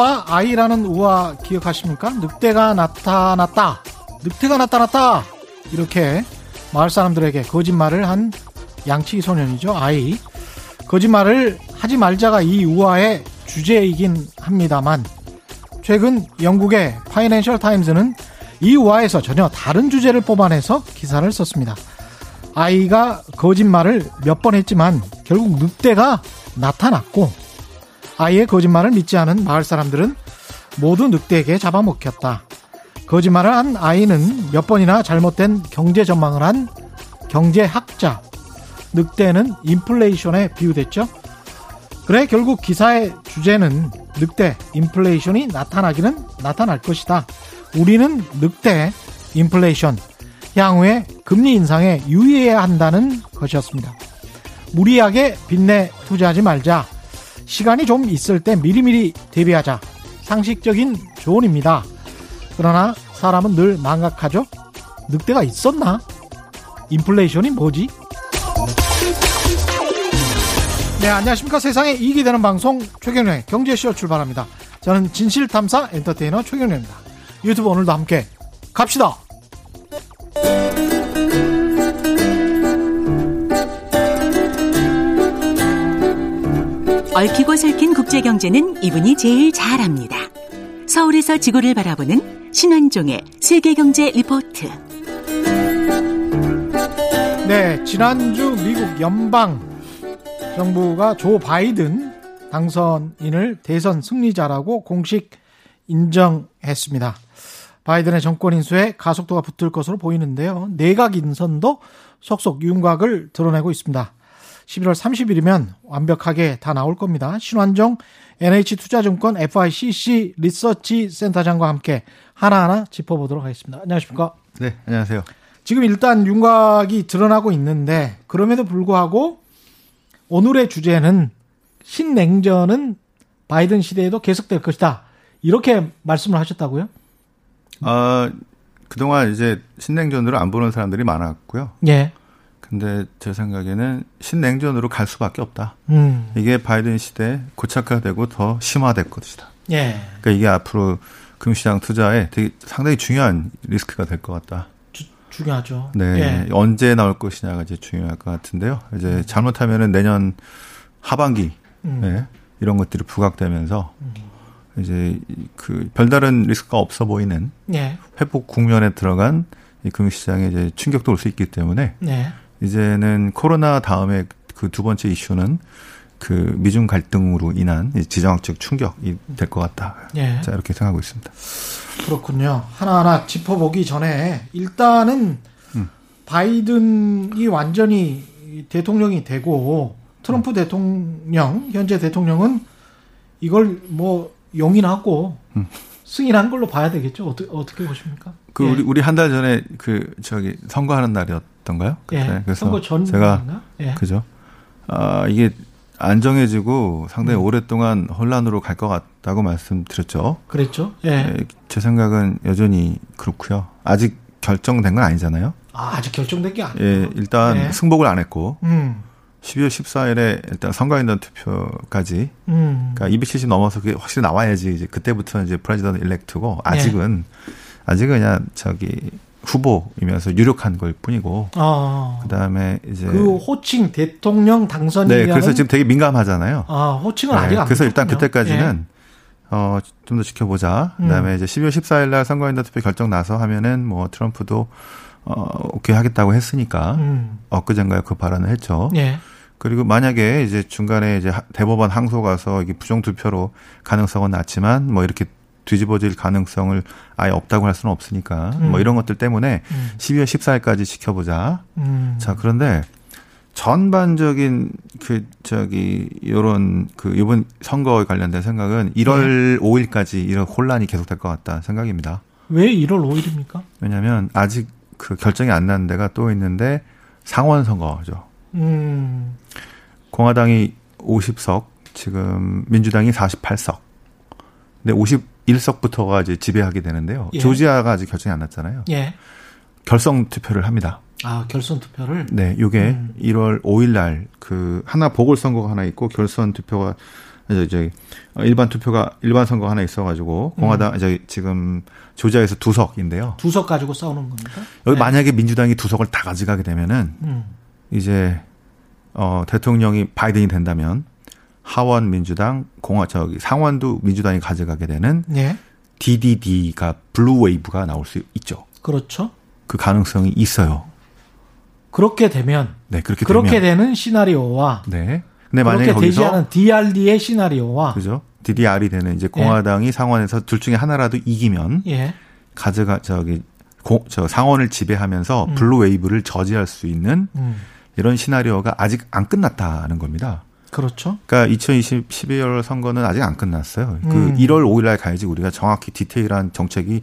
늑대와 아이라는 우화 기억하십니까? 늑대가 나타났다. 늑대가 나타났다. 이렇게 마을 사람들에게 거짓말을 한 양치기 소년이죠. 아이. 거짓말을 하지 말자가 이 우화의 주제이긴 합니다만 최근 영국의 파이낸셜 타임즈는 이 우화에서 전혀 다른 주제를 뽑아내서 기사를 썼습니다. 아이가 거짓말을 몇 번 했지만 결국 늑대가 나타났고 아이의 거짓말을 믿지 않은 마을 사람들은 모두 늑대에게 잡아먹혔다. 거짓말을 한 아이는 몇 번이나 잘못된 경제 전망을 한 경제학자. 늑대는 인플레이션에 비유됐죠. 그래 결국 기사의 주제는 늑대 인플레이션이 나타나기는 나타날 것이다. 우리는 늑대 인플레이션 향후에 금리 인상에 유의해야 한다는 것이었습니다. 무리하게 빚내 투자하지 말자. 시간이 좀 있을 때 미리미리 대비하자. 상식적인 조언입니다. 그러나 사람은 늘 망각하죠? 늑대가 있었나? 인플레이션이 뭐지? 네, 안녕하십니까. 세상에 이익이 되는 방송 최경련의 경제쇼 출발합니다. 저는 진실탐사 엔터테이너 최경련입니다. 유튜브 오늘도 함께 갑시다! 얽히고 설킨 국제경제는 이분이 제일 잘합니다. 서울에서 지구를 바라보는 신환종의 세계경제 리포트. 네, 지난주 미국 연방 정부가 조 바이든 당선인을 대선 승리자라고 공식 인정했습니다. 바이든의 정권 인수에 가속도가 붙을 것으로 보이는데요. 내각 인선도 속속 윤곽을 드러내고 있습니다. 11월 30일이면 완벽하게 다 나올 겁니다. 신환종 NH투자증권 FICC 리서치 센터장과 함께 하나하나 짚어보도록 하겠습니다. 안녕하십니까? 네, 안녕하세요. 지금 일단 윤곽이 드러나고 있는데 그럼에도 불구하고 오늘의 주제는 신냉전은 바이든 시대에도 계속될 것이다. 이렇게 말씀을 하셨다고요? 아, 그동안 이제 신냉전으로 안 보는 사람들이 많았고요. 예. 근데 제 생각에는 신냉전으로 갈 수밖에 없다. 음. 이게 바이든 시대 고착화되고 더 심화될 것이다. 예. 그러니까 이게 앞으로 금시장 투자에 되게 상당히 중요한 리스크가 될 것 같다. 주, 중요하죠. 네. 예. 언제 나올 것이냐가 이제 중요할 것 같은데요. 이제 잘못하면은 내년 하반기 음. 네, 이런 것들이 부각되면서 이제 그 별다른 리스크가 없어 보이는 예. 회복 국면에 들어간 이 금융시장에 이제 충격도 올 수 있기 때문에 예. 이제는 코로나 다음에 그 두 번째 이슈는 그 미중 갈등으로 인한 이 지정학적 충격이 될 것 같다. 예. 자 이렇게 생각하고 있습니다. 그렇군요. 하나하나 짚어보기 전에 일단은 음. 바이든이 완전히 대통령이 되고 트럼프 대통령 현재 대통령은 이걸 뭐 용인하고 음. 승인한 걸로 봐야 되겠죠. 어떻게 어떻게 보십니까? 그 예. 우리 우리 한 달 전에 그 저기 선거하는 날이었 던가요? 그때 예. 그래서 선거 전 제가 예. 그죠? 아 이게 안 정해지고 상당히 음. 오랫동안 혼란으로 갈 것 같다고 말씀드렸죠. 그랬죠. 예. 예, 제 생각은 여전히 그렇고요. 아직 결정된 건 아니잖아요. 아, 아직 결정된 게 아니에요. 예, 일단 네. 승복을 안 했고 음. 12월 14일에 일단 선거인단 투표까지 음. 그러니까 270 넘어서 그게 확실히 나와야지 이제 그때부터 이제 president-elect고 아직은 네. 아직은 그냥 저기 후보이면서 유력한 것일 뿐이고 어. 그다음에 이제 그 호칭 대통령 당선이라는 네 그래서 지금 되게 민감하잖아요. 아, 호칭은 네, 아직 안 그래서 일단. 그때까지는 어, 좀 더 지켜보자. 음. 그다음에 이제 12월 14일 날 선거인단 투표 결정 나서 하면은 뭐 트럼프도 어, 오케이 하겠다고 했으니까 예. 음. 엊그젠가요 그 발언을 했죠. 예. 그리고 만약에 이제 중간에 이제 하- 대법원 항소 가서 이게 부정 투표로 가능성은 낮지만 뭐 이렇게 뒤집어질 가능성을 아예 없다고 할 수는 없으니까 음. 뭐 이런 것들 때문에 음. 12월 14일까지 지켜보자. 음. 자, 그런데 전반적인 그 저기 요런 그 이번 선거에 관련된 생각은 1월 5일까지 이런 혼란이 계속될 것 같다 생각입니다. 왜 1월 5일입니까? 왜냐하면 아직 그 결정이 안 난 데가 또 있는데 상원 선거죠. 음. 공화당이 50석, 지금 민주당이 48석. 근데 51석부터가 이제 지배하게 되는데요. 예. 조지아가 아직 결정이 안 났잖아요. 예. 결성 투표를 합니다. 아, 결선 투표를 네, 요게 음. 1월 5일 날 그 하나 보궐 선거가 하나 있고 결선 투표가 이제 저기 일반 투표가 일반 선거 하나 있어가지고 공화당 음. 저기 지금 조지아에서 두 석인데요. 두 석 가지고 싸우는 겁니까? 여기 네. 만약에 민주당이 두 석을 다 가져가게 되면은 음. 이제 어 대통령이 바이든이 된다면 하원 민주당 공화 저기 상원도 민주당이 가져가게 되는 예. DDD가 blue wave가 나올 수 있죠. 그렇죠. 그 가능성이 있어요. 그렇게 되면 네 그렇게 그렇게 되면 되는 시나리오와 네. 근데 만약에 그렇게 되지 않은 DRD의 시나리오와 그죠? DDR이 되는 이제 공화당이 상원에서 둘 중에 하나라도 이기면 예. 가져가 저기 고, 저 상원을 지배하면서 음. blue wave를 저지할 수 있는 음. 이런 시나리오가 아직 안 끝났다는 겁니다. 그렇죠. 그러니까 2020 12월 선거는 아직 안 끝났어요. 그 음. 1월 5일 날 가야지 우리가 정확히 디테일한 정책이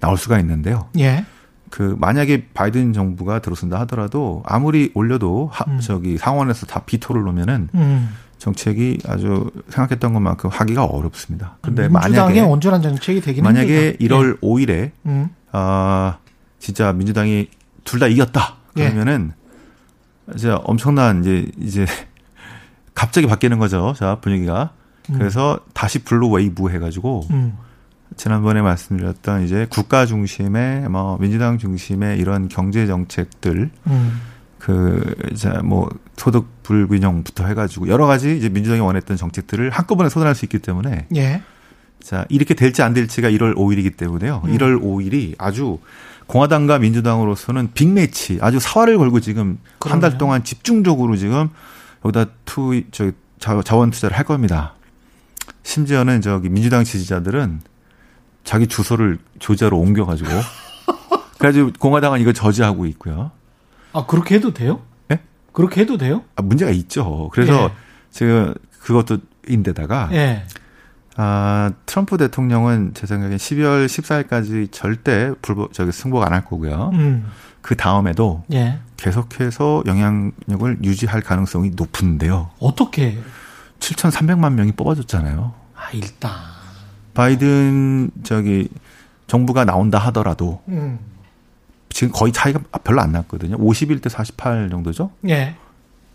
나올 수가 있는데요. 예. 그 만약에 바이든 정부가 들어선다 하더라도 아무리 올려도 하, 음. 저기 상원에서 다 비토를 놓으면은 음. 정책이 아주 생각했던 것만큼 하기가 어렵습니다. 근데 민주당의 만약에 온전한 정책이 되기는 만약에 힘들다. 1월 5일에 예. 음. 아 진짜 민주당이 둘 다 이겼다 예. 그러면은 이제 엄청난 이제 이제 갑자기 바뀌는 거죠. 자 분위기가 음. 그래서 다시 blue wave 해가지고 음. 지난번에 말씀드렸던 이제 국가 중심의 뭐 민주당 중심의 이런 경제 정책들 음. 그 이제 뭐 소득 불균형부터 해가지고 여러 가지 이제 민주당이 원했던 정책들을 한꺼번에 쏟아낼 수 있기 때문에 예. 자 이렇게 될지 안 될지가 1월 5일이기 때문에요. 음. 1월 5일이 아주 공화당과 민주당으로서는 빅매치 아주 사활을 걸고 지금 한 달. 동안 집중적으로 지금 여기다 투 저 자원 투자를 할 겁니다. 심지어는 저기 민주당 지지자들은 자기 주소를 조지아로 옮겨가지고 그래가지고 공화당은 이거 저지하고 있고요. 아 그렇게 해도 돼요? 예? 그렇게 해도 돼요? 아, 문제가 있죠. 그래서 예. 지금 그것도 인데다가 예. 아, 트럼프 대통령은 제 생각엔 12월 14일까지 절대 불복, 저기 승복 안 할 거고요. 음. 그 다음에도 예. 계속해서 영향력을 유지할 가능성이 높은데요. 어떻게? 7,300만 명이 뽑아줬잖아요. 아 일단. 바이든 저기 정부가 나온다 하더라도 음. 지금 거의 차이가 별로 안 났거든요. 51대 48 정도죠. 예.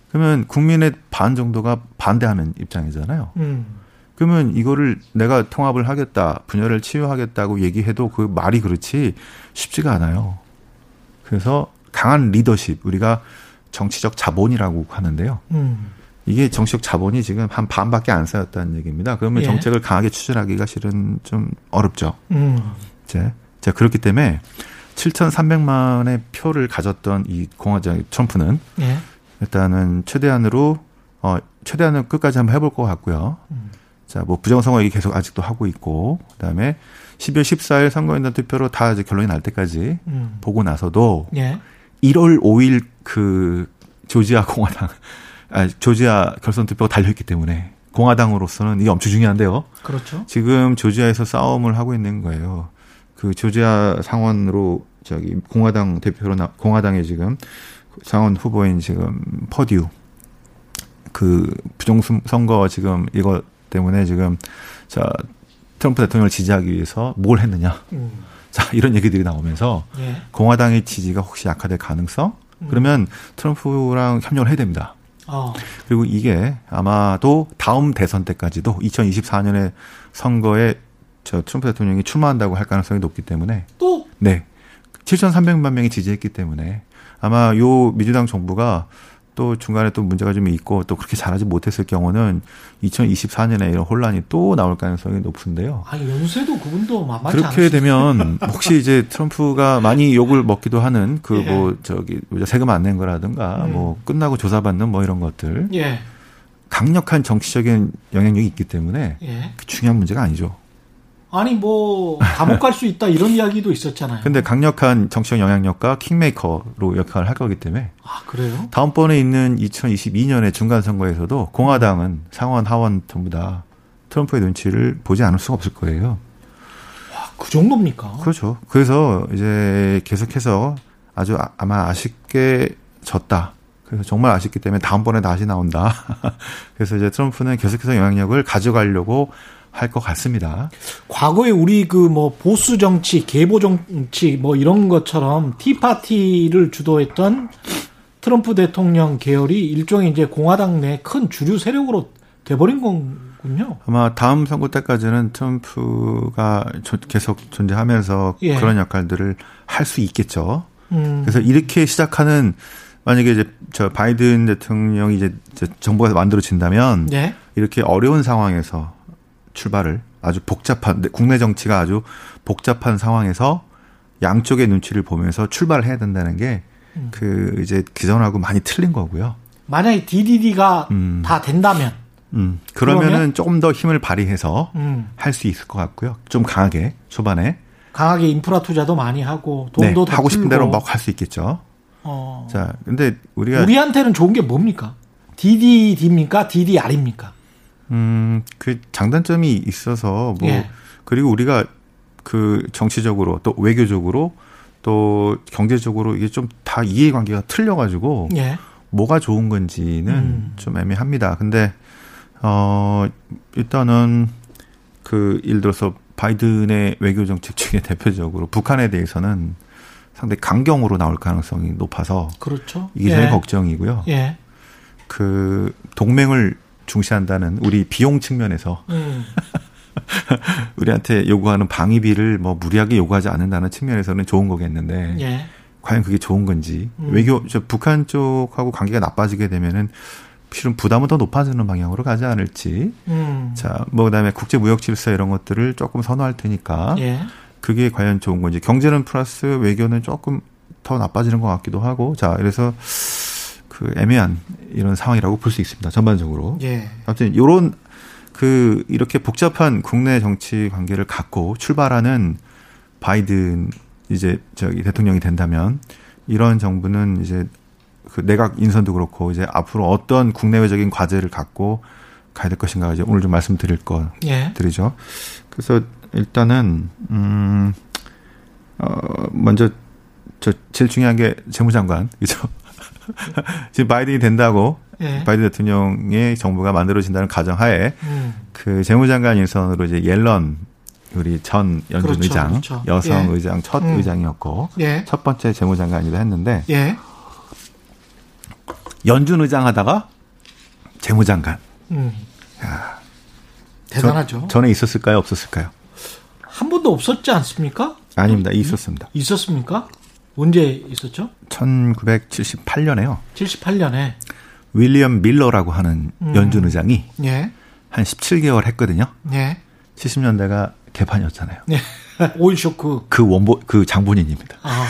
그러면 국민의 반 정도가 반대하는 입장이잖아요. 음. 그러면 이거를 내가 통합을 하겠다, 분열을 치유하겠다고 얘기해도 그 말이 그렇지 쉽지가 않아요. 그래서 강한 리더십, 우리가 정치적 자본이라고 하는데요. 음. 이게 정치적 자본이 지금 한 반밖에 안 쌓였다는 얘기입니다. 그러면 예. 정책을 강하게 추진하기가 실은 좀 어렵죠. 음. 이제 자 그렇기 때문에 7,300만의 표를 가졌던 이 공화당 트럼프는 예. 일단은 최대한으로 어 최대한은 끝까지 한번 해볼 것 같고요. 음. 자, 뭐 부정선거 얘기 계속 아직도 하고 있고 그다음에 12월 14일 선거인단 투표로 다 이제 결론이 날 때까지 음. 보고 나서도 예. 1월 5일 그 조지아 공화당 아 조지아 결선 투표가 달려 있기 때문에 공화당으로서는 이게 엄청 중요한데요. 그렇죠. 지금 조지아에서 싸움을 하고 있는 거예요. 그 조지아 상원으로 저기 공화당 대표로 나 공화당의 지금 상원 후보인 지금 퍼듀 그 부정 선거 지금 이거 때문에 지금 자 트럼프 대통령을 지지하기 위해서 뭘 했느냐. 음. 자 이런 얘기들이 나오면서 예. 공화당의 지지가 혹시 약화될 가능성? 음. 그러면 트럼프랑 협력을 해야 됩니다. 어. 그리고 이게 아마도 다음 대선 때까지도 2024년에 선거에 저 트럼프 대통령이 출마한다고 할 가능성이 높기 때문에 또 네. 7,300만 명이 지지했기 때문에 아마 요 민주당 정부가 또 중간에 또 문제가 좀 있고 또 그렇게 잘하지 못했을 경우는 2024년에 이런 혼란이 또 나올 가능성이 높은데요. 아 연세도 그분도 만만치 그렇게 않으시죠? 되면 혹시 이제 트럼프가 많이 욕을 먹기도 하는 그 예. 뭐 저기 세금 안 낸 거라든가 음. 뭐 끝나고 조사받는 뭐 이런 것들 예. 강력한 정치적인 영향력이 있기 때문에 예. 그 중요한 문제가 아니죠. 아니 뭐 감옥 갈 수 있다 이런 이야기도 있었잖아요. 근데 강력한 정치적 영향력과 킹메이커로 역할을 할 거기 때문에 아 그래요? 다음번에 있는 2022년의 중간 선거에서도 공화당은 상원 하원 전부 다 트럼프의 눈치를 보지 않을 수가 없을 거예요. 아, 그 정도입니까? 그렇죠. 그래서 이제 계속해서 아주 아- 아마 아쉽게 졌다. 그래서 정말 아쉽기 때문에 다음번에 다시 나온다. 그래서 이제 트럼프는 계속해서 영향력을 가져가려고 할 것 같습니다. 과거에 우리 그 뭐 보수 정치, 계보 정치 뭐 이런 것처럼 티파티를 주도했던 트럼프 대통령 계열이 일종의 이제 공화당 내 큰 주류 세력으로 돼버린 건 군요. 아마 다음 선거 때까지는 트럼프가 계속 존재하면서 예. 그런 역할들을 할 수 있겠죠. 음. 그래서 이렇게 시작하는 만약에 이제 저 바이든 대통령이 이제 정부가 만들어진다면 예. 이렇게 어려운 상황에서 출발을 아주 복잡한 국내 정치가 아주 복잡한 상황에서 양쪽의 눈치를 보면서 출발을 해야 된다는 게그 음. 이제 기존하고 많이 틀린 거고요. 만약에 DDD가 음. 다 된다면 음. 그러면은 그러면? 조금 더 힘을 발휘해서 음. 할수 있을 것 같고요. 좀 강하게 초반에 강하게 인프라 투자도 많이 하고 돈도 네, 하고 싶은 대로 막 할 수 있겠죠. 어. 자, 근데 우리가 우리한테는 좋은 게 뭡니까? DDD입니까? DDR입니까? 음, 그 장단점이 있어서 뭐 예. 그리고 우리가 그 정치적으로 또 외교적으로 또 경제적으로 이게 좀 다 이해관계가 틀려가지고 예. 뭐가 좋은 건지는 음. 좀 애매합니다. 근데 어 일단은 그 예를 들어서 바이든의 외교 정책 중에 대표적으로 북한에 대해서는 상당히 강경으로 나올 가능성이 높아서 그렇죠. 이게 제일 예. 걱정이고요. 예. 그 동맹을 중시한다는 우리 비용 측면에서 음. 우리한테 요구하는 방위비를 뭐 무리하게 요구하지 않는다는 측면에서는 좋은 거겠는데 예. 과연 그게 좋은 건지 음. 외교 저 북한 쪽하고 관계가 나빠지게 되면은 실은 부담은 더 높아지는 방향으로 가지 않을지. 음. 자, 뭐 그다음에 국제 무역 질서 이런 것들을 조금 선호할 테니까 예. 그게 과연 좋은 건지 경제는 플러스 외교는 조금 더 나빠지는 것 같기도 하고 자 그래서 그 애매한 이런 상황이라고 볼 수 있습니다 전반적으로. 예. 아무튼 요런 그 이렇게 복잡한 국내 정치 관계를 갖고 출발하는 바이든 이제 저기 대통령이 된다면 이런 정부는 이제 그 내각 인선도 그렇고 이제 앞으로 어떤 국내외적인 과제를 갖고 가야 될 것인가 이제 오늘 좀 말씀드릴 거 예. 드리죠. 그래서 일단은 음, 어, 먼저 저 제일 중요한 게 재무장관 그죠? 지금 바이든이 된다고 예. 바이든 대통령의 정부가 만들어진다는 가정하에 음. 그 재무장관 인선으로 이제 옐런 우리 전 연준 그렇죠, 의장 그렇죠. 여성 예. 의장 첫 음. 의장이었고 예. 첫 번째 재무장관이기도 했는데 예. 연준 의장 하다가 재무장관. 음. 야. 대단하죠. 전, 전에 있었을까요? 없었을까요? 한 번도 없었지 않습니까? 아닙니다. 있었습니다. 있었습니까? 언제 있었죠? 1978년에요. 78년에 윌리엄 밀러라고 하는 음. 연준 의장이 예. 한 17개월 했거든요. 예. 70년대가 개판이었잖아요. 예. 오일 쇼크. 그 원본 그 장본인입니다. 아.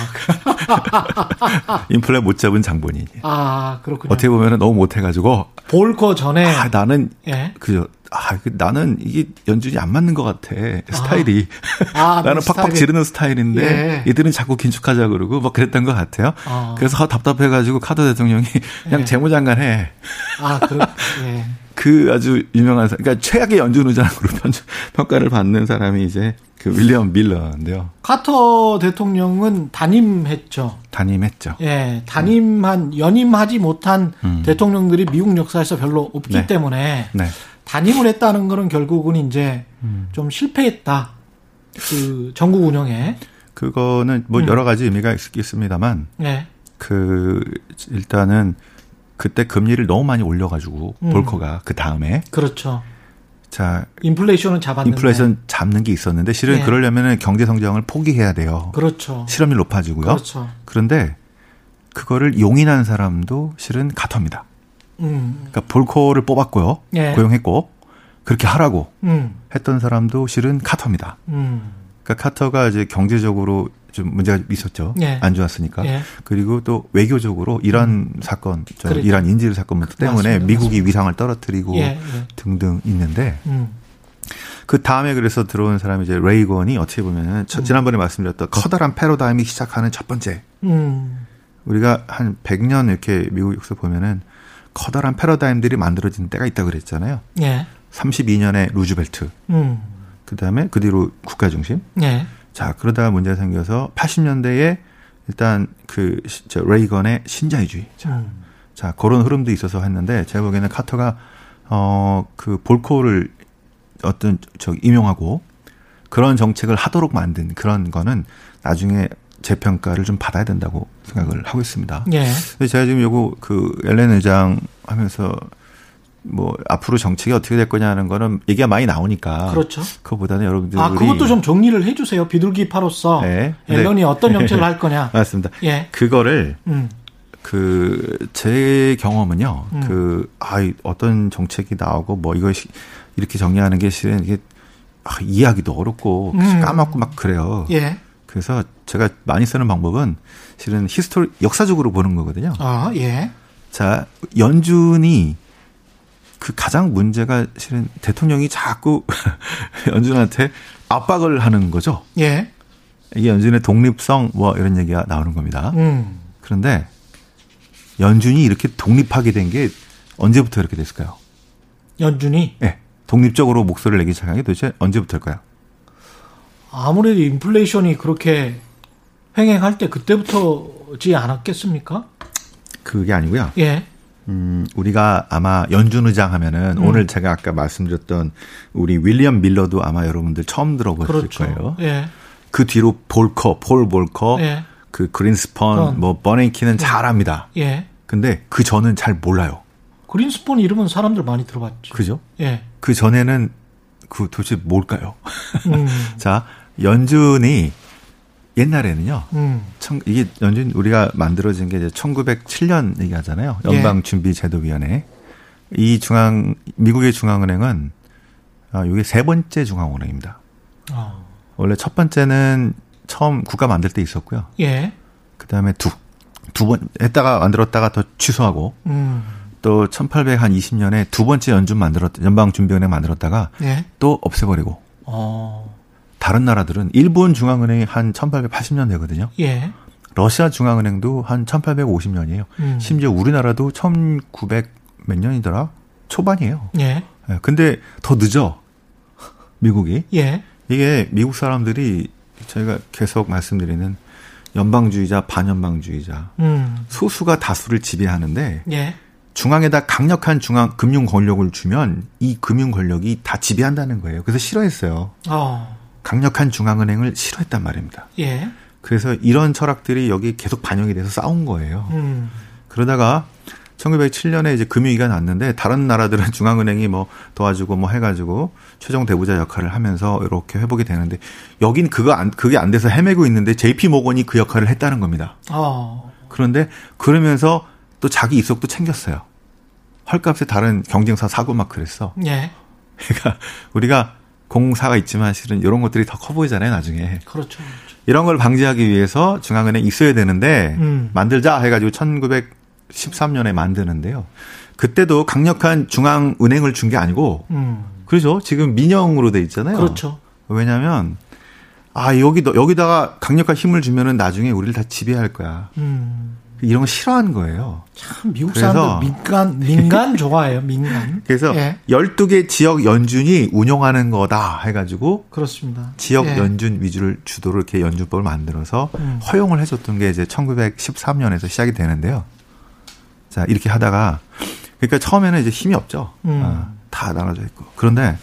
인플레 못 잡은 장본인이. 아 그렇군요. 어떻게 보면 너무 못해 가지고. 볼거 전에. 아 나는 예? 그 아, 그 나는 이게 연준이 안 맞는 것 같아. 스타일이. 아, 아 나는 팍팍 지르는 스타일인데, 예. 이들은 자꾸 긴축하자 그러고, 막 그랬던 것 같아요. 아. 그래서 답답해가지고 카드 대통령이 그냥 예. 재무장관 해. 아, 그, 예. 그 아주 유명한, 그러니까 최악의 연준 의장으로 평가를 받는 사람이 이제 그 윌리엄 밀러인데요. 카터 대통령은 단임했죠. 단임했죠. 예, 단임한 연임하지 못한 음. 대통령들이 미국 역사에서 별로 없기 네. 때문에 네. 단임을 했다는 거는 결국은 이제 음. 좀 실패했다. 그 전국 운영에. 그거는 뭐 음. 여러 가지 의미가 있겠습니다만, 네. 그 일단은 그때 금리를 너무 많이 올려가지고 음. 볼커가 그 다음에 그렇죠. 자, 인플레이션은 잡았는데 인플레이션 잡는 게 있었는데 실은 네. 그러려면은 경제 성장을 포기해야 돼요. 그렇죠. 실업률 높아지고요. 그렇죠. 그런데 그거를 용인한 사람도 실은 카터입니다. 음. 그러니까 볼코를 뽑았고요. 네. 고용했고 그렇게 하라고 음. 했던 사람도 실은 카터입니다. 음. 그러니까 카터가 이제 경제적으로 좀 문제가 있었죠. 예. 안 좋았으니까. 예. 그리고 또 외교적으로 이란 음. 사건, 저 그러니까. 이란 인질 사건 때문에 맞습니다. 미국이 맞습니다. 위상을 떨어뜨리고 예. 예. 등등 있는데 음. 그 다음에 그래서 들어온 사람이 이제 레이건이 어떻게 보면은 음. 지난번에 말씀드렸던 커다란 패러다임이 시작하는 첫 번째. 음. 우리가 한 100년 이렇게 미국 역사 보면은 커다란 패러다임들이 만들어진 때가 있다 그랬잖아요. 예. 32년에 루즈벨트. 음. 그 다음에 그 뒤로 국가 중심. 예. 자, 그러다가 문제가 생겨서 80년대에 일단 그, 저, 레이건의 신자유주의. 자, 음. 자, 그런 흐름도 있어서 했는데 제가 보기에는 카터가, 어, 그 볼코를 어떤, 저, 임용하고 그런 정책을 하도록 만든 그런 거는 나중에 재평가를 좀 받아야 된다고 생각을 하고 있습니다. 예. 근데 제가 지금 요거 그 엘렌 의장 하면서 뭐 앞으로 정책이 어떻게 될 거냐는 거는 얘기가 많이 나오니까 그렇죠. 그거보다는 여러분들이 아, 그것도 좀 정리를 해 주세요. 비둘기파로서 네. 옐런이 네. 어떤 정책을 할 거냐. 맞습니다. 예. 그거를 음. 그 제 경험은요. 음. 그 아, 어떤 정책이 나오고 뭐 시- 이렇게 정리하는 게 실은 이게 아, 이해하기도 어렵고 음. 까맣고 막 그래요. 예. 그래서 제가 많이 쓰는 방법은 실은 history 역사적으로 보는 거거든요. 아, 예. 자, 연준이 그 가장 문제가 실은 대통령이 자꾸 연준한테 압박을 하는 거죠. 예. 이게 연준의 독립성 뭐 이런 얘기가 나오는 겁니다. 음. 그런데 연준이 이렇게 독립하게 된 게 언제부터 이렇게 됐을까요? 연준이 예. 독립적으로 목소리를 내기 시작한 게 도대체 언제부터일까요? 아무래도 인플레이션이 그렇게 횡행할 때 그때부터지 않았겠습니까? 그게 아니고요. 예. 음, 우리가 아마 연준 의장 하면은 음. 오늘 제가 아까 말씀드렸던 우리 윌리엄 밀러도 아마 여러분들 처음 들어보실 그렇죠. 거예요. 예. 그 뒤로 볼커, 폴 볼커, 예. 그 그린스펀, 어. 뭐 버네이키는 잘 압니다. 예. 근데 그 전은 잘 몰라요. 그린스폰 이름은 사람들 많이 들어봤죠. 그죠? 예. 그 전에는 그 도대체 뭘까요? 음. 자, 연준이 옛날에는요. 음. 청, 이게 연준 우리가 만들어진 게 이제 1907년 얘기하잖아요. 예. 연방준비제도위원회. 이 중앙 미국의 중앙은행은 아, 이게 세 번째 중앙은행입니다. 어. 원래 첫 번째는 처음 국가 만들 때 있었고요. 예. 그다음에 두 두 번 했다가 만들었다가 더 취소하고 음. 또 1820년에 두 번째 연준 만들었 연방준비은행 만들었다가 예. 또 없애버리고 어. 다른 나라들은 일본 중앙은행이 한 1880년 되거든요. 예. 러시아 중앙은행도 한 1850년이에요. 음. 심지어 우리나라도 1900 몇 년이더라? 초반이에요. 예. 예, 근데 더 늦어. 미국이. 예. 이게 미국 사람들이 저희가 계속 말씀드리는 연방주의자, 반연방주의자. 음. 소수가 다수를 지배하는데 예. 중앙에다 강력한 중앙 금융 권력을 주면 이 금융 권력이 다 지배한다는 거예요. 그래서 싫어했어요. 어. 강력한 중앙은행을 싫어했단 말입니다. 예. 그래서 이런 철학들이 여기 계속 반영이 돼서 싸운 거예요. 음. 그러다가 1907년에 이제 금융위기가 났는데 다른 나라들은 중앙은행이 뭐 도와주고 뭐 해가지고 최종 대부자 역할을 하면서 이렇게 회복이 되는데 여긴 그거 안 그게 안 돼서 헤매고 있는데 JP 모건이 그 역할을 했다는 겁니다. 어. 그런데 그러면서 또 자기 이속도 챙겼어요. 헐값에 다른 경쟁사 사고 막 그랬어. 예. 그러니까 우리가 공사가 있지만 실은 이런 것들이 더 커 보이잖아요, 나중에. 그렇죠. 그렇죠. 이런 걸 방지하기 위해서 중앙은행 있어야 되는데 음. 만들자 해가지고 1913년에 만드는데요. 그때도 강력한 중앙은행을 준 게 아니고 음. 그렇죠. 지금 민영으로 돼 있잖아요. 그렇죠. 왜냐하면 아 여기 여기다가 강력한 힘을 주면은 나중에 우리를 다 지배할 거야. 음. 이런 거 싫어하는 거예요. 참 미국 사람들 민간 민간 좋아해요. 민간. 그래서 예. 12개 지역 연준이 운영하는 거다 해 가지고 그렇습니다. 지역 예. 연준 위주를 주도로 이렇게 연준법을 만들어서 음. 허용을 해 줬던 게 이제 1913년에서 시작이 되는데요. 자 이렇게 하다가 그러니까 처음에는 이제 힘이 없죠. 음. 아, 다 나눠져 있고 그런데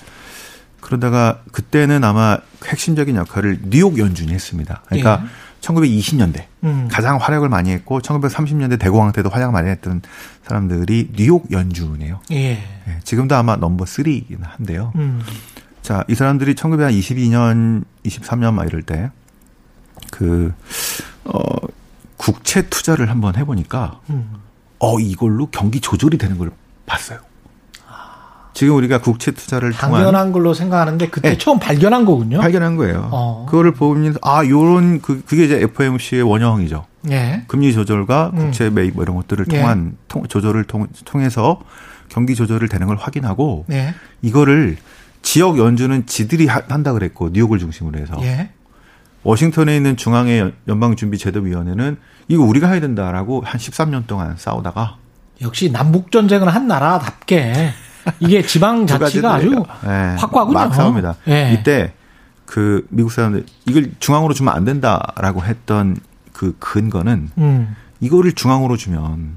그러다가 그때는 아마 핵심적인 역할을 뉴욕 연준이 했습니다. 그러니까 예. 1920년대 음. 가장 활약을 많이 했고 1930년대 대공황 때도 활약 많이 했던 사람들이 뉴욕 연준이에요. 예. 예, 지금도 아마 넘버 3이긴 한데요. 음. 자, 이 사람들이 1922년, 23년 막 이럴 때, 그, 어, 국채 투자를 한번 해보니까, 음. 어, 이걸로 경기 조절이 되는 걸 봤어요. 지금 우리가 국채 투자를 통한 당연한 걸로 생각하는데 그때 예. 처음 발견한 거군요. 발견한 거예요. 어. 그거를 보면서, 아, 요런, 그, 그게 이제 FOMC의 원형이죠. 예. 금리 조절과 음. 국채 매입 뭐 이런 것들을 예. 통한 통, 조절을 통, 통해서 경기 조절을 되는 걸 확인하고, 예. 이거를 지역 연준은 지들이 하- 한다 그랬고 뉴욕을 중심으로 해서 예. 워싱턴에 있는 중앙의 연방준비제도위원회는 이거 우리가 해야 된다라고 한 13년 동안 싸우다가 역시 남북 전쟁을 한 나라답게 이게 지방 두 자치가 아주 예, 확고하군요. 막 싸웁니다. 예. 이때 그 미국 사람들 이걸 중앙으로 주면 안 된다라고 했던 그 근거는 음. 이거를 중앙으로 주면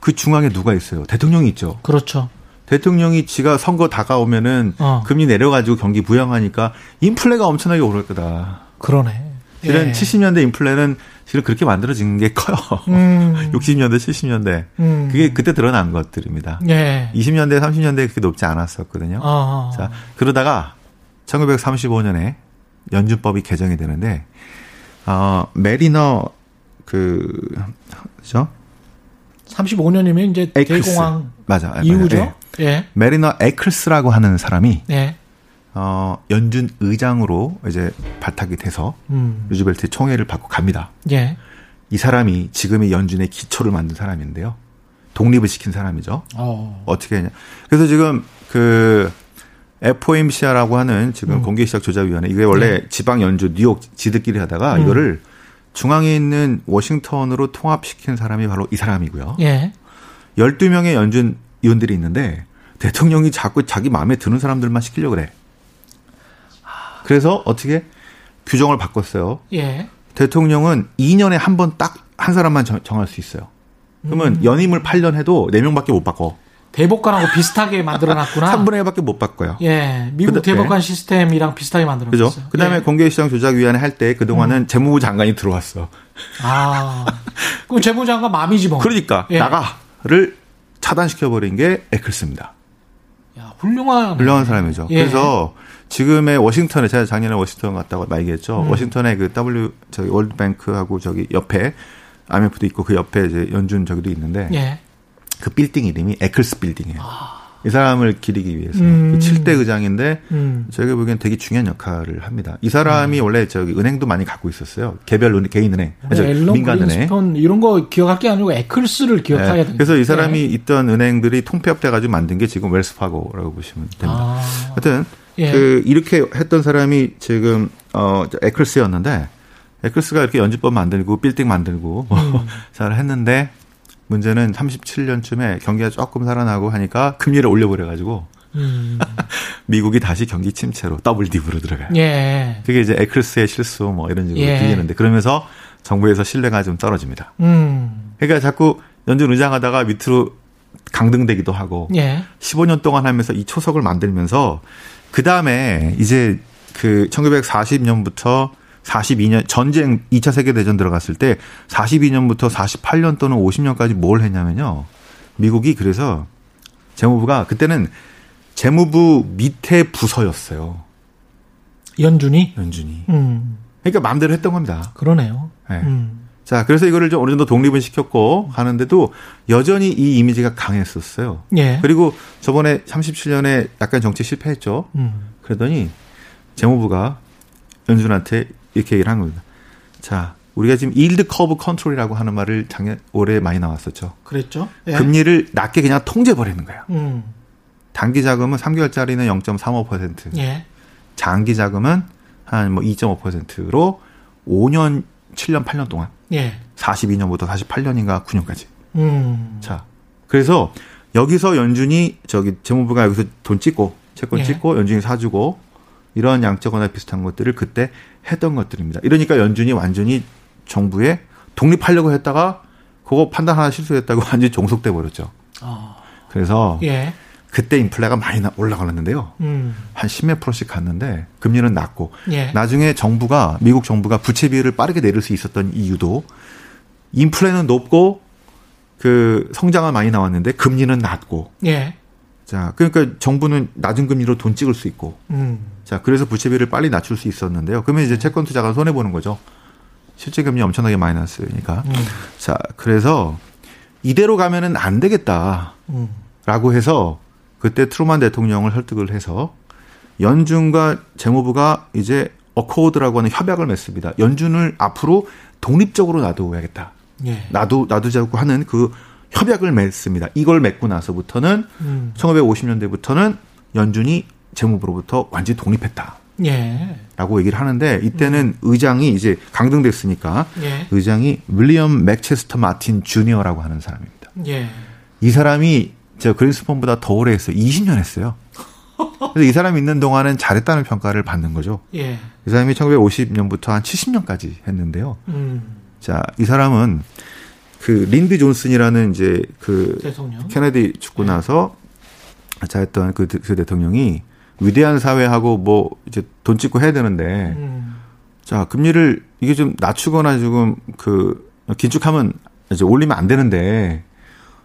그 중앙에 누가 있어요? 대통령이 있죠. 그렇죠. 대통령이 지가 선거 다가오면은 어. 금리 내려가지고 경기 부양하니까 인플레가 엄청나게 오를 거다. 그러네. 실은 예. 70년대 인플레는 실은 그렇게 만들어진 게 커요. 음. 60년대, 70년대. 음. 그게 그때 드러난 것들입니다. 예. 20년대, 30년대 그렇게 높지 않았었거든요. 어. 자, 그러다가 1935년에 연준법이 개정이 되는데, 어, 메리너 그, 그죠? 35년이면 이제 에클스. 대공황 맞아. 이후죠. 예. 예. 메리너 에클스라고 하는 사람이 예. 어, 연준 의장으로 이제 발탁이 돼서 음. 루즈벨트의 총애를 받고 갑니다. 예. 이 사람이 지금의 연준의 기초를 만든 사람인데요. 독립을 시킨 사람이죠. 어. 어떻게 했냐. 그래서 지금 그 FOMC라고 하는 지금 음. 공개시작 조작위원회 이게 원래 지방 연주 뉴욕 지들끼리 하다가 음. 이거를 중앙에 있는 워싱턴으로 통합시킨 사람이 바로 이 사람이고요. 예. 12명의 연준 위원들이 있는데 대통령이 자꾸 자기 마음에 드는 사람들만 시키려고 그래. 그래서 어떻게 규정을 바꿨어요. 예. 대통령은 2년에 한 번 딱 한 사람만 정, 정할 수 있어요. 그러면 음. 연임을 8년 해도 4명밖에 못 바꿔. 대법관하고 비슷하게 만들어 놨구나. 3분의 1밖에 못 바꿔요. 예. 미국 그다- 대법관 시스템이랑 비슷하게 만들어 그죠? 놨어요. 그 다음에 예. 공개시장 조작위원회 할 때 그동안은 음. 재무부 장관이 들어왔어. 아. 그럼 재무장관 맘이지 뭐. 그러니까 예. 나가를 차단시켜버린 게 에클스입니다. 야, 훌륭한. 훌륭한 사람이죠. 예. 그래서 지금의 워싱턴에 제가 작년에 워싱턴 갔다고 얘기했죠. 음. 워싱턴에 그 W 저기 월드뱅크하고 저기 옆에 IMF도 있고 그 옆에 이제 연준 저기도 있는데 예. 그 빌딩 이름이 에클스 빌딩이에요. 이 사람을 기리기 위해서 아. 음. 7대 의장인데 음. 저희가 보기엔 되게 중요한 역할을 합니다. 이 사람이 원래 저기 은행도 많이 갖고 있었어요. 개별 은행, 개인 은행, 저 옐런 민간 은행. 이런 거 기억할 게 아니고 에클스를 기억해야 네. 된다. 그래서 이 사람이 예. 있던 은행들이 통폐합돼 가지고 만든 게 지금 Wells Fargo라고 보시면 됩니다. 아. 하여튼 예. 그 이렇게 했던 사람이 지금 어 에클스였는데 에클스가 이렇게 연준법 만들고 빌딩 만들고 음. 잘 했는데 문제는 37년쯤에 경기가 조금 살아나고 하니까 금리를 올려버려 가지고 음. 미국이 다시 경기 침체로 double dip으로 들어가요. 예. 그게 이제 에클스의 실수 뭐 이런 식으로 예. 들리는데 그러면서 정부에서 신뢰가 좀 떨어집니다. 음. 그러니까 자꾸 연준 의장하다가 밑으로 강등되기도 하고 예. 15년 동안 하면서 이 초석을 만들면서 그 다음에 이제 그 1940년부터 42년 전쟁 2차 세계 대전 들어갔을 때 42년부터 48년 또는 50년까지 뭘 했냐면요. 미국이 그래서 재무부가 그때는 재무부 밑에 부서였어요. 연준이. 연준이. 음. 그러니까 마음대로 했던 겁니다. 그러네요. 네. 음. 자, 그래서 이거를 좀 어느 정도 독립을 시켰고 하는데도 여전히 이 이미지가 강했었어요. 예. 그리고 저번에 37년에 약간 정치 실패했죠. 음. 그러더니 재무부가 연준한테 이렇게 얘기를 한 겁니다. 자, 우리가 지금 yield curve control이라고 하는 말을 작년 올해 많이 나왔었죠. 그랬죠. 예. 금리를 낮게 그냥 통제 버리는 거야. 음. 단기 자금은 3개월짜리는 0.35%, 예. 장기 자금은 한 뭐 2.5%로 5년, 7년, 8년 동안 예. 42년부터 48년인가 9년까지. 음. 자, 그래서 여기서 연준이 저기 재무부가 여기서 돈 찍고 채권 예. 찍고 연준이 사주고 이런 양적 완화 비슷한 것들을 그때 했던 것들입니다. 이러니까 연준이 완전히 정부에 독립하려고 했다가 그거 판단 하나 실수했다고 완전히 종속돼 버렸죠. 아. 그래서 예. 그때 인플레가 많이 나- 올라갔는데요. 음. 한 10몇 프로씩 갔는데 금리는 낮고 예. 나중에 정부가 미국 정부가 부채 비율을 빠르게 내릴 수 있었던 이유도 인플레는 높고 그 성장은 많이 나왔는데 금리는 낮고 예. 자 그러니까 정부는 낮은 금리로 돈 찍을 수 있고 음. 자 그래서 부채 비율을 빨리 낮출 수 있었는데요. 그러면 이제 채권 투자가 손해 보는 거죠. 실제 금리 엄청나게 많이 났으니까. 음. 자 그래서 이대로 가면은 안 되겠다라고 음. 해서 그때 트루만 대통령을 설득을 해서 연준과 재무부가 이제 어코드라고 하는 협약을 맺습니다. 연준을 앞으로 독립적으로 놔둬야겠다. 예. 놔두 놔두자고 하는 그 협약을 맺습니다. 이걸 맺고 나서부터는 음. 1950년대부터는 연준이 재무부로부터 완전히 독립했다라고 예. 얘기를 하는데 이때는 의장이 이제 강등됐으니까 예. 의장이 윌리엄 맥체스터 마틴 주니어라고 하는 사람입니다. 예. 이 사람이 저 그린스폰보다 더 오래 했어요. 20년 했어요. 그래서 이 사람이 있는 동안은 잘했다는 평가를 받는 거죠. 예. 이 사람이 1950년부터 한 70년까지 했는데요. 음. 자, 이 사람은 그 린드 존슨이라는 이제 그 대통령. 케네디 죽고 나서 자했던 그, 그 대통령이 위대한 사회하고 뭐 이제 돈 찍고 해야 되는데 음. 자, 금리를 이게 좀 낮추거나 지금 그 긴축하면 이제 올리면 안 되는데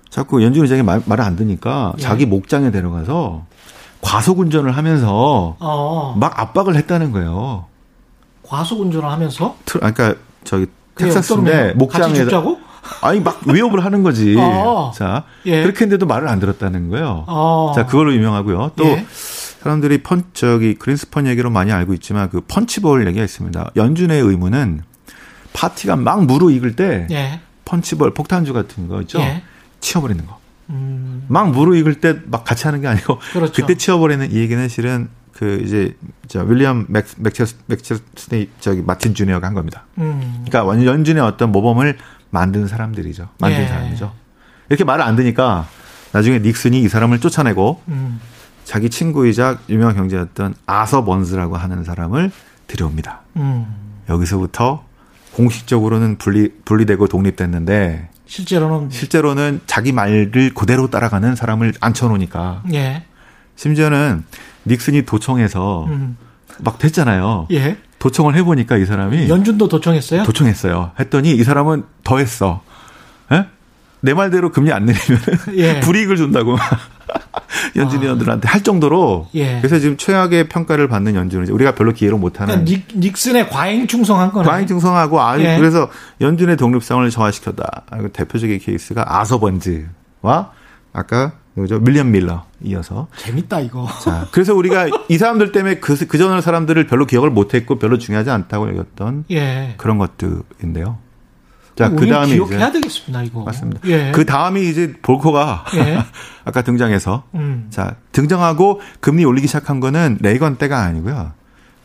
자꾸 연준 의장이 말, 말을 안 듣니까 예. 자기 목장에 데려가서 과속 운전을 하면서 어, 막 압박을 했다는 거예요. 과속 운전을 하면서 트- 아, 그러니까 저기 텍사스인데 의미예요? 같이 목장에 죽자고? 아니 막 위협을 하는 거지. 어. 자 예. 그렇게 했는데도 말을 안 들었다는 거예요. 어. 자 그걸로 유명하고요. 또 예. 사람들이 펀 저기 그린스펀 얘기로 많이 알고 있지만 그 펀치볼 얘기가 있습니다. 연준의 의무는 파티가 막 무르익을 때 예. 펀치볼 폭탄주 같은 거 있죠. 예. 치워버리는 거. 음, 막 무르익을 때 막 같이 하는 게 아니고 그렇죠. 그때 치워버리는 이 얘기는 실은 그 이제 저 윌리엄 맥 맥체스 맥체스네 저기 마틴 주니어가 한 겁니다. 음, 그러니까 완- 연준의 어떤 모범을 만든 사람들이죠. 만든 예. 사람이죠. 이렇게 말을 안 듣니까 나중에 닉슨이 이 사람을 쫓아내고 음, 자기 친구이자 유명 경제였던 아서 번스라고 하는 사람을 들여옵니다. 음. 여기서부터 공식적으로는 분리 분리되고 독립됐는데 실제로는 실제로는 자기 말을 그대로 따라가는 사람을 앉혀놓으니까 예, 심지어는 닉슨이 도청해서 음, 막 됐잖아요. 예. 도청을 해보니까 이 사람이 연준도 도청했어요? 도청했어요. 했더니 이 사람은 더 했어. 에? 내 말대로 금리 안 내리면 예. 불이익을 준다고 연준위원들한테 할 정도로 예. 그래서 지금 최악의 평가를 받는 연준은 우리가 별로 기회를 못하는 그러니까 닉, 닉슨의 과잉 충성한 거네. 과잉 증성하고 아 예. 그래서 연준의 독립성을 저하시켰다. 아, 그 대표적인 케이스가 아서 번즈와 아까 누구죠 밀리엄 밀러 이어서 재밌다 이거. 자 그래서 우리가 이 사람들 때문에 그 그전 사람들을 별로 기억을 못했고 별로 중요하지 않다고 여겼던 예. 그런 것들인데요. 자, 그 다음에 기억해야 되겠습니다 이거. 맞습니다. 예. 그 다음이 이제 볼코가 예. 아까 등장해서 음. 자 등장하고 금리 올리기 시작한 거는 레이건 때가 아니고요.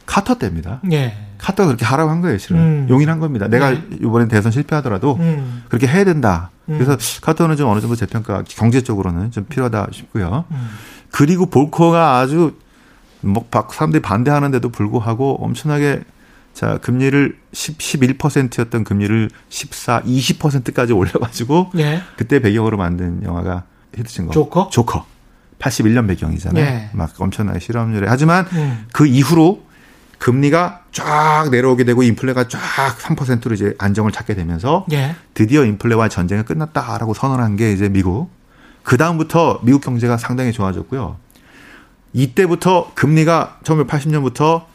카터 때입니다. 예. 카터가 그렇게 하라고 한 거예요, 실은. 음. 용인한 겁니다. 내가 네. 이번에 대선 실패하더라도 음. 그렇게 해야 된다. 음. 그래서 카터는 좀 어느 정도 재평가, 경제적으로는 좀 필요하다 싶고요. 음. 그리고 볼코가 아주 뭐 박- 사람들이 반대하는데도 불구하고 엄청나게 자 금리를 10, 11%였던 금리를 14, 20%까지 올려가지고 예. 그때 배경으로 만든 영화가 히트친 거. 조커? 조커. 81년 배경이잖아요. 네. 막 엄청나게 실험률에. 하지만 음. 그 이후로 금리가 쫙 내려오게 되고 인플레가 쫙 3%로 이제 안정을 찾게 되면서 예. 드디어 인플레와 전쟁이 끝났다라고 선언한 게 이제 미국. 그 다음부터 미국 경제가 상당히 좋아졌고요. 이때부터 금리가 1980년부터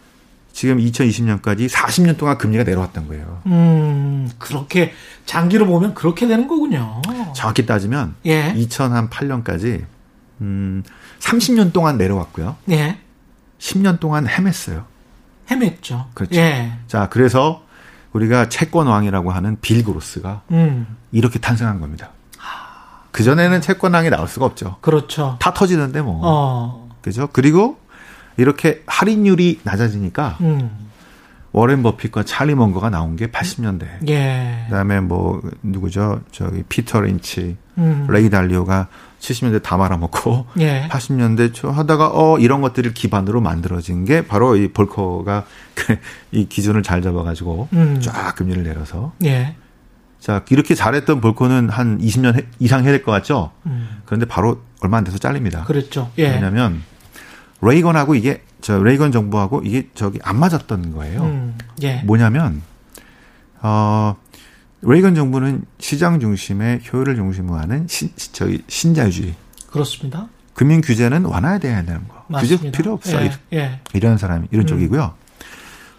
지금 2020년까지 40년 동안 금리가 내려왔던 거예요. 음. 그렇게 장기로 보면 그렇게 되는 거군요. 정확히 따지면 예. 2008년까지 음 30년 동안 내려왔고요. 예. 10년 동안 헤맸어요. 헤맸죠. 그렇죠. 예. 자, 그래서 우리가 채권 왕이라고 하는 빌 그로스가 음. 이렇게 탄생한 겁니다. 그 전에는 채권 왕이 나올 수가 없죠. 그렇죠. 다 터지는데 뭐. 어. 그죠? 그리고 이렇게 할인율이 낮아지니까 음. 워렌 버핏과 찰리 먼거가 나온 게 80년대. 예. 그다음에 뭐 누구죠? 저기 피터 린치, 음. 레이 달리오가 70년대 다 말아먹고 예. 80년대 초 하다가 어 이런 것들을 기반으로 만들어진 게 바로 이 볼커가 그이 기준을 잘 잡아가지고 음. 쫙 금리를 내려서 예. 자 이렇게 잘했던 볼커는 한 20년 해- 이상 해야 될 것 같죠? 음. 그런데 바로 얼마 안 돼서 잘립니다. 그랬죠. 예. 왜냐하면 레이건하고 이게 저 레이건 정부하고 이게 저기 안 맞았던 거예요. 음. 예. 뭐냐면 어 레이건 정부는 시장 중심의 효율을 중심으로 하는 신, 저기 신자유주의. 그렇습니다. 금융 규제는 완화돼야 되는 거. 규제 맞습니다. 필요 없어. 예. 예. 이런 사람이 이런 음. 쪽이고요.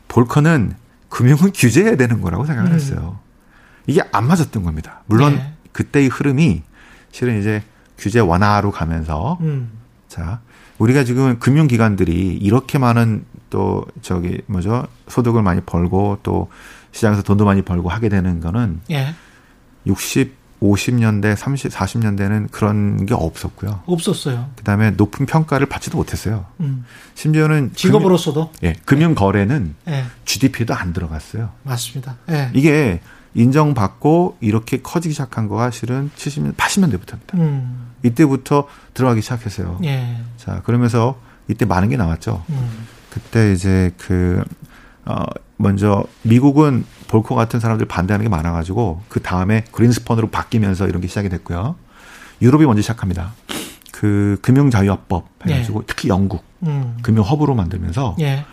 볼커는 금융은 규제해야 되는 거라고 생각을 음. 했어요. 이게 안 맞았던 겁니다. 물론 네. 그때의 흐름이 실은 이제 규제 완화로 가면서 음. 자 우리가 지금 금융기관들이 이렇게 많은 또 저기 뭐죠 소득을 많이 벌고 또 시장에서 돈도 많이 벌고 하게 되는 거는 예. 60, 50년대, 30, 40년대는 그런 게 없었고요. 없었어요. 그다음에 높은 평가를 받지도 못했어요. 음. 심지어는 직업으로서도 금융, 예, 금융 거래는 예. GDP도 안 들어갔어요. 맞습니다. 예. 이게 인정받고 이렇게 커지기 시작한 거가 실은 70년, 80년대부터입니다. 음. 이때부터 들어가기 시작했어요. 예. 자, 그러면서 이때 많은 게 나왔죠. 음. 그때 이제 그, 어, 먼저 미국은 볼커 같은 사람들 반대하는 게 많아가지고 그 다음에 그린스펀으로 바뀌면서 이런 게 시작이 됐고요. 유럽이 먼저 시작합니다. 그 금융자유화법 해가지고 특히 영국 음. 금융 허브로 만들면서 예.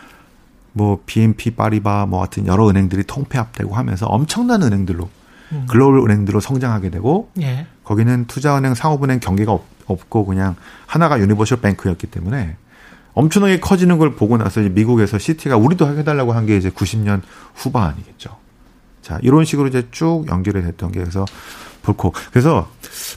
뭐 BNP 파리바 뭐 같은 여러 은행들이 통폐합되고 하면서 엄청난 은행들로 음. 글로벌 은행들로 성장하게 되고 예. 거기는 투자은행, 상업은행 경계가 없, 없고 그냥 하나가 universal bank였기 때문에 엄청나게 커지는 걸 보고 나서 이제 미국에서 시티가 우리도 해달라고 한 게 이제 90년 후반이겠죠. 자, 이런 식으로 이제 쭉 연결이 됐던 게 그래서 볼코. 그래서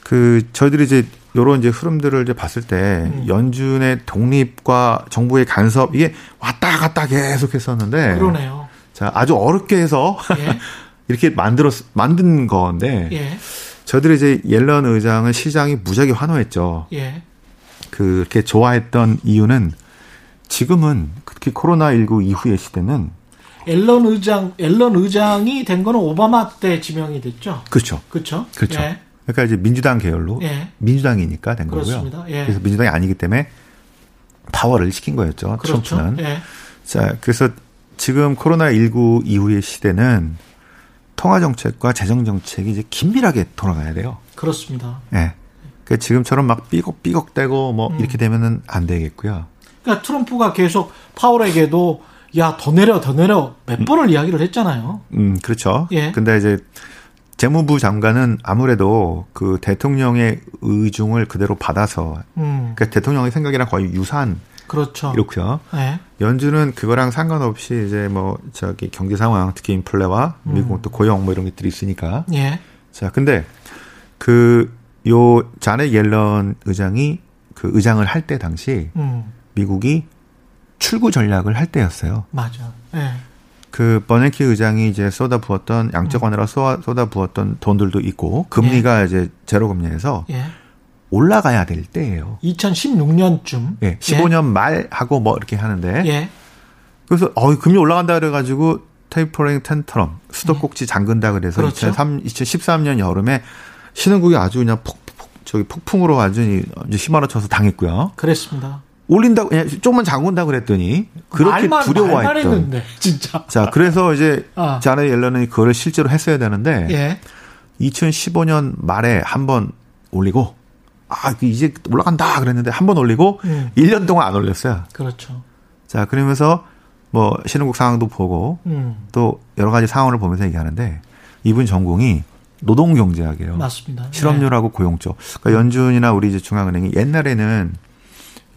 그 저희들이 이제 요런 이제 흐름들을 이제 봤을 때 음. 연준의 독립과 정부의 간섭 이게 왔다 갔다 계속 했었는데 그러네요. 자, 아주 어렵게 해서 예. 이렇게 만들었 만든 건데 예. 저희들이 이제 옐런 의장은 시장이 무지하게 환호했죠. 예. 그렇게 좋아했던 이유는 지금은 특히 코로나19 이후의 시대는 앨런 의장, 앨런 의장이 된 거는 오바마 때 지명이 됐죠. 그렇죠. 그렇죠? 그렇죠. 예. 그러니까 이제 민주당 계열로 예. 민주당이니까 된 그렇습니다. 거고요. 예. 그래서 민주당이 아니기 때문에 파워를 시킨 거였죠. 그렇죠. 트럼프는. 예. 자, 그래서 지금 코로나19 이후의 시대는 통화 정책과 재정 정책이 이제 긴밀하게 돌아가야 돼요. 그렇습니다. 예. 그 지금처럼 막 삐걱삐걱대고 뭐 음. 이렇게 되면은 안 되겠고요. 그러니까 트럼프가 계속 파월에게도 야, 더 내려, 더 내려 몇 번을 이야기를 했잖아요. 음, 그렇죠. 예. 근데 이제 재무부 장관은 아무래도 그 대통령의 의중을 그대로 받아서 음. 그러니까 대통령의 생각이랑 거의 유사한 그렇죠. 이렇고요. 예. 연준은 그거랑 상관없이 이제 뭐 저기 경제 상황 특히 인플레와 미국 음. 또 고용 뭐 이런 것들이 있으니까 예. 자 근데 그 요 자네 옐런 의장이 그 의장을 할 때 당시 음. 미국이 출구 전략을 할 때였어요. 맞아. 예. 그 버냉키 의장이 이제 쏟아 부었던 양적 완화로 쏟아, 쏟아 부었던 돈들도 있고 금리가 이제 제로 금리에서 예. 올라가야 될 때예요. 2016년쯤. 예, 15년 말 하고 뭐 이렇게 하는데 예. 그래서 어 금리 올라간다 그래 가지고 테이퍼링 텐트럼 수도꼭지 잠근다 그래서 그렇죠. 2003, 2013년 여름에 신흥국이 아주 그냥 폭, 폭 저기 폭풍으로 완전히 이제 휘몰아쳐서 당했고요. 그랬습니다. 올린다고 그냥 조금만 잠근다 그랬더니 그렇게 말만, 두려워했던. 했는데 진짜. 자 그래서 이제 아. 자네 옐런이 그거를 실제로 했어야 되는데 예. 2015년 말에 한 번 올리고 아 이제 올라간다 그랬는데 한 번 올리고 음. 1년 동안 안 올렸어요. 그렇죠. 자 그러면서 뭐 신흥국 상황도 보고 음. 또 여러 가지 상황을 보면서 얘기하는데 이분 전공이 노동 경제학이에요. 맞습니다. 예. 실업률하고 고용 쪽. 그러니까 연준이나 우리 이제 중앙은행이 옛날에는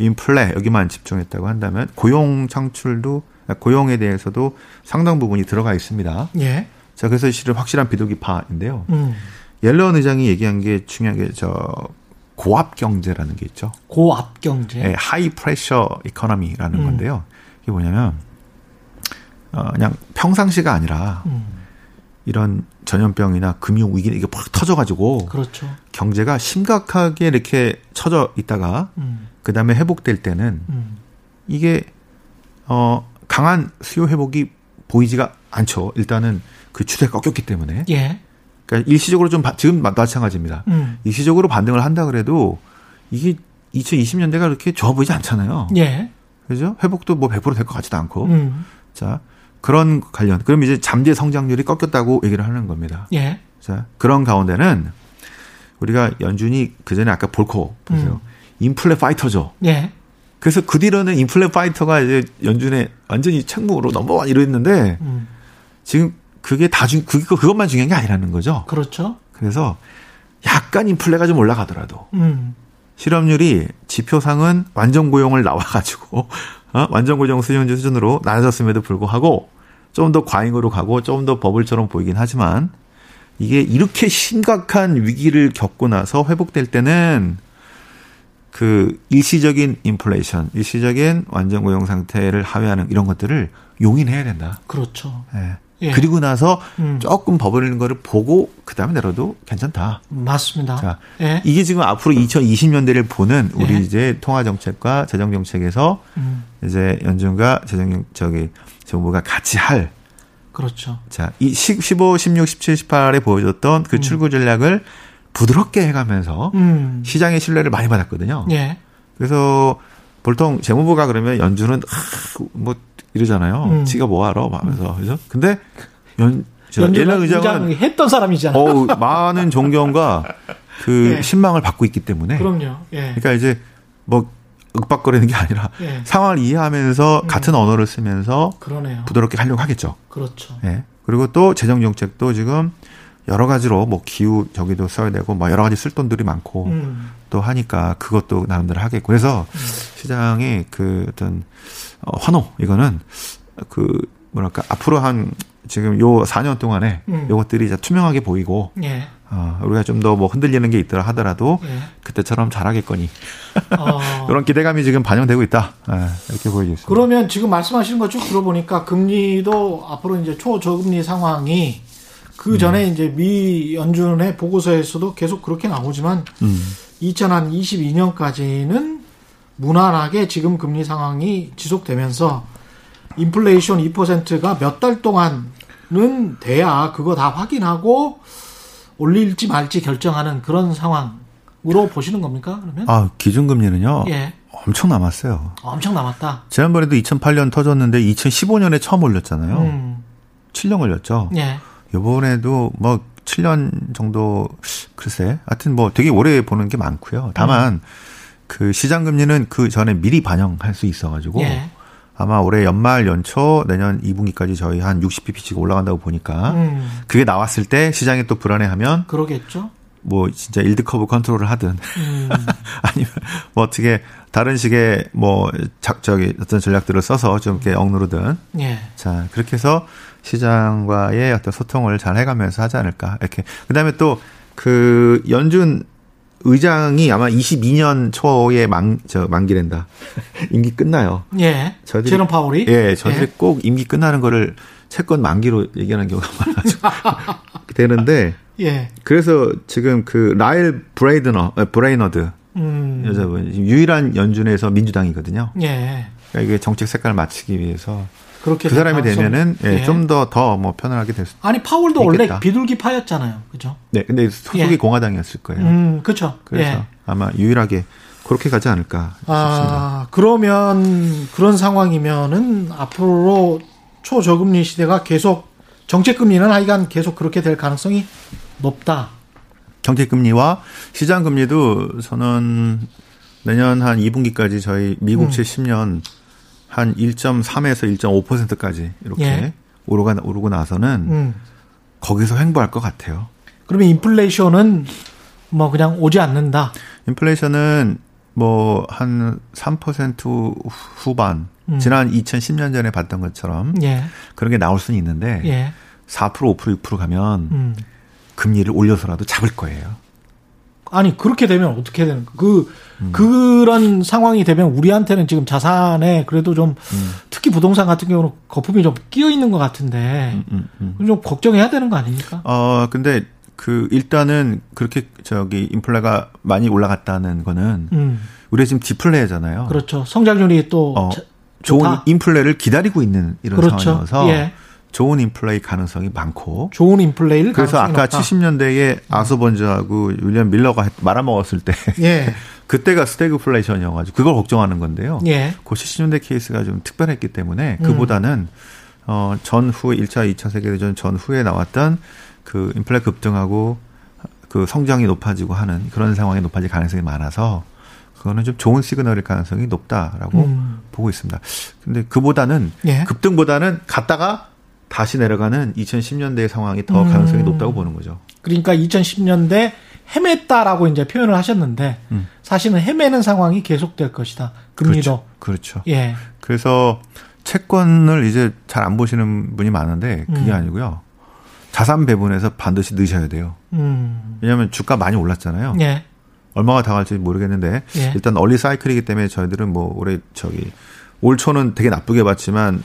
인플레 여기만 집중했다고 한다면 고용 창출도 고용에 대해서도 상당 부분이 들어가 있습니다. 예. 예. 자 그래서 실은 확실한 비둘기파인데요. 음. 옐런 의장이 얘기한 게 중요한 게 저 고압 경제라는 게 있죠. 고압 경제. 예, high pressure economy라는 음. 건데요. 이게 뭐냐면 어, 그냥 평상시가 아니라 음. 이런 전염병이나 금융 위기 이게 팍 터져가지고 그렇죠. 경제가 심각하게 이렇게 처져 있다가 음. 그 다음에 회복될 때는 음. 이게 어 강한 수요 회복이 보이지가 않죠. 일단은 그 추세가 꺾였기 때문에. 예. 그러니까 일시적으로 좀 바- 지금 마- 마찬가지입니다. 음. 일시적으로 반등을 한다 그래도 이게 2020년대가 그렇게 좋아 보이지 않잖아요. 예. 그죠? 회복도 뭐 100%될 것 같지도 않고. 음. 자, 그런 관련. 그럼 이제 잠재 성장률이 꺾였다고 얘기를 하는 겁니다. 예. 자, 그런 가운데는 우리가 연준이 그 전에 아까 볼코 보세요. 음. 인플레 파이터죠. 예. 그래서 그 뒤로는 인플레 파이터가 이제 연준의 완전히 책무로 넘버원 이랬는데 음. 지금 그게 다 중, 그, 그것만 중요한 게 아니라는 거죠. 그렇죠. 그래서 약간 인플레가 좀 올라가더라도 음. 실업률이 지표상은 완전 고용을 나와가지고 어? 완전 고용 수준제 수준으로 낮아졌음에도 불구하고 좀 더 과잉으로 가고 좀 더 버블처럼 보이긴 하지만 이게 이렇게 심각한 위기를 겪고 나서 회복될 때는 그 일시적인 인플레이션, 일시적인 완전 고용 상태를 하회하는 이런 것들을 용인해야 된다. 그렇죠. 예. 예. 그리고 나서 음. 조금 버블리는 거를 보고 그 다음에 내려도 괜찮다. 맞습니다. 자, 예. 이게 지금 앞으로 2020년대를 보는 우리 예. 이제 통화 정책과 재정 정책에서 음. 이제 연준과 재정 저기 정부가 같이 할 그렇죠. 자, 이 15, 16, 17, 18에 보여줬던 그 출구 전략을 부드럽게 해가면서 음. 시장의 신뢰를 많이 받았거든요. 예. 그래서 보통 재무부가 그러면 연준은 하, 뭐 이러잖아요. 음. 지가 뭐 알아? 하면서 그죠? 근데 연 의장 의장은 했던 사람이잖아요. 어우, 많은 존경과 그 예. 신망을 받고 있기 때문에 그럼요. 예. 그러니까 이제 뭐 윽박거리는 게 아니라 예. 상황을 이해하면서 음. 같은 언어를 쓰면서 그러네요. 부드럽게 하려고 하겠죠. 그렇죠. 예. 그리고 또 재정 정책도 지금 여러 가지로 뭐 기후 저기도 써야 되고 뭐 여러 가지 쓸 돈들이 많고 음. 또 하니까 그것도 나름대로 하겠고 그래서 시장의 그 어떤 어, 환호 이거는 그 뭐랄까 앞으로 한 지금 요 4년 동안에 음. 요것들이 이제 투명하게 보이고 예. 어, 우리가 좀 더 뭐 흔들리는 게 있더라 하더라도 예. 그때처럼 잘하겠거니 어, 그런 기대감이 지금 반영되고 있다 예, 이렇게 보여지고 있습니다. 그러면 지금 말씀하시는 거쭉 들어보니까 금리도 앞으로 이제 초저금리 상황이 그 전에 음. 이제 미 연준의 보고서에서도 계속 그렇게 나오지만 음. 2022년까지는 무난하게 지금 금리 상황이 지속되면서 인플레이션 2%가 몇 달 동안은 돼야 그거 다 확인하고 올릴지 말지 결정하는 그런 상황으로 보시는 겁니까? 그러면? 아 기준금리는요 예. 엄청 남았어요. 엄청 남았다. 지난번에도 2008년 터졌는데 2015년에 처음 올렸잖아요. 음. 7년 걸렸죠. 예. 요번에도 뭐 7년 정도 글쎄 하여튼 뭐 되게 오래 보는 게 많고요. 다만 음. 그 시장 금리는 그 전에 미리 반영할 수 있어 가지고 예. 아마 올해 연말 연초 내년 2분기까지 저희 한 60bp씩 올라간다고 보니까 음. 그게 나왔을 때 시장이 또 불안해하면 그러겠죠. 뭐 진짜 yield curve control을 하든 음. 아니면 뭐 어떻게 다른 식의 뭐 작, 저기 어떤 전략들을 써서 좀 이렇게 억누르든 예. 자 그렇게 해서 시장과의 어떤 소통을 잘 해가면서 하지 않을까 이렇게 그다음에 또 그 연준 의장이 아마 22년 초에 만 저 만기된다 임기 끝나요. 예. 저희들이- 제롬 파월이 예, 저희들이 예. 꼭 임기 끝나는 거를 채권 만기로 얘기하는 경우가 많아가지고 되는데 예. 그래서 지금 그 라엘 브레이드너 어, 브레이너드 음. 여자분 유일한 연준에서 민주당이거든요. 예. 그러니까 이게 정책 색깔을 맞추기 위해서 그렇게 그 사람이 가능성- 되면은 예, 예. 좀 더 더 뭐 편안하게 될 수. 아니 파월도 원래 있겠다. 비둘기 파였잖아요. 그죠? 네, 근데 소속이 예. 공화당이었을 거예요. 음, 그렇죠. 그래서 예. 아마 유일하게 그렇게 가지 않을까 싶습니다. 아, 그러면 그런 상황이면은 앞으로 초저금리 시대가 계속 정책 금리는 하여간 계속 그렇게 될 가능성이 높다. 정책 금리와 시장 금리도 저는 내년 한 2분기까지 저희 미국채 음. 10년 한 1.3에서 1.5%까지 이렇게 예. 오르가 오르고 나서는 음. 거기서 횡보할 것 같아요. 그러면 인플레이션은 뭐 그냥 오지 않는다. 인플레이션은 뭐 한 3% 후반 음. 지난 2010년 전에 봤던 것처럼 예. 그런 게 나올 수는 있는데 예. 4% 5% 6% 가면 음. 금리를 올려서라도 잡을 거예요. 아니 그렇게 되면 어떻게 되는 거? 그 음. 그런 상황이 되면 우리한테는 지금 자산에 그래도 좀 음. 특히 부동산 같은 경우는 거품이 좀 끼어 있는 것 같은데 음, 음. 좀 걱정해야 되는 거 아닙니까? 어 근데 그 일단은 그렇게 저기 인플레가 많이 올라갔다는 거는 음. 우리가 지금 디플레잖아요. 그렇죠. 성장률이 또 어, 자- 좋은. 인플레를 기다리고 있는 이런 그렇죠. 상황이어서 예. 좋은 인플레이 가능성이 많고 좋은 인플레이를 그래서 아까 높다. 70년대에 아소번즈하고 윌리엄 밀러가 했- 말아먹었을 때 예. 그때가 스태그플레이션이어가지고 그걸 걱정하는 건데요. 예. 그 70년대 케이스가 좀 특별했기 때문에 음. 그보다는 어 전후에 1차, 2차 세계대전 전후에 나왔던 그 인플레 급등하고 그 성장이 높아지고 하는 그런 상황이 높아질 가능성이 많아서 그거는 좀 좋은 시그널일 가능성이 높다라고 음. 보고 있습니다. 근데 그보다는 예. 급등보다는 갔다가 다시 내려가는 2010년대의 상황이 더 음. 가능성이 높다고 보는 거죠. 그러니까 2010년대 헤맸다라고 이제 표현을 하셨는데 음. 사실은 헤매는 상황이 계속될 것이다. 금리도. 그렇죠. 예. 그래서 채권을 이제 잘 안 보시는 분이 많은데 그게 음. 아니고요. 자산 배분에서 반드시 넣으셔야 돼요. 음. 왜냐하면 주가 많이 올랐잖아요. 예. 얼마가 다 갈지 모르겠는데 예. 일단 얼리 사이클이기 때문에 저희들은 뭐 올해 저기 올 초는 되게 나쁘게 봤지만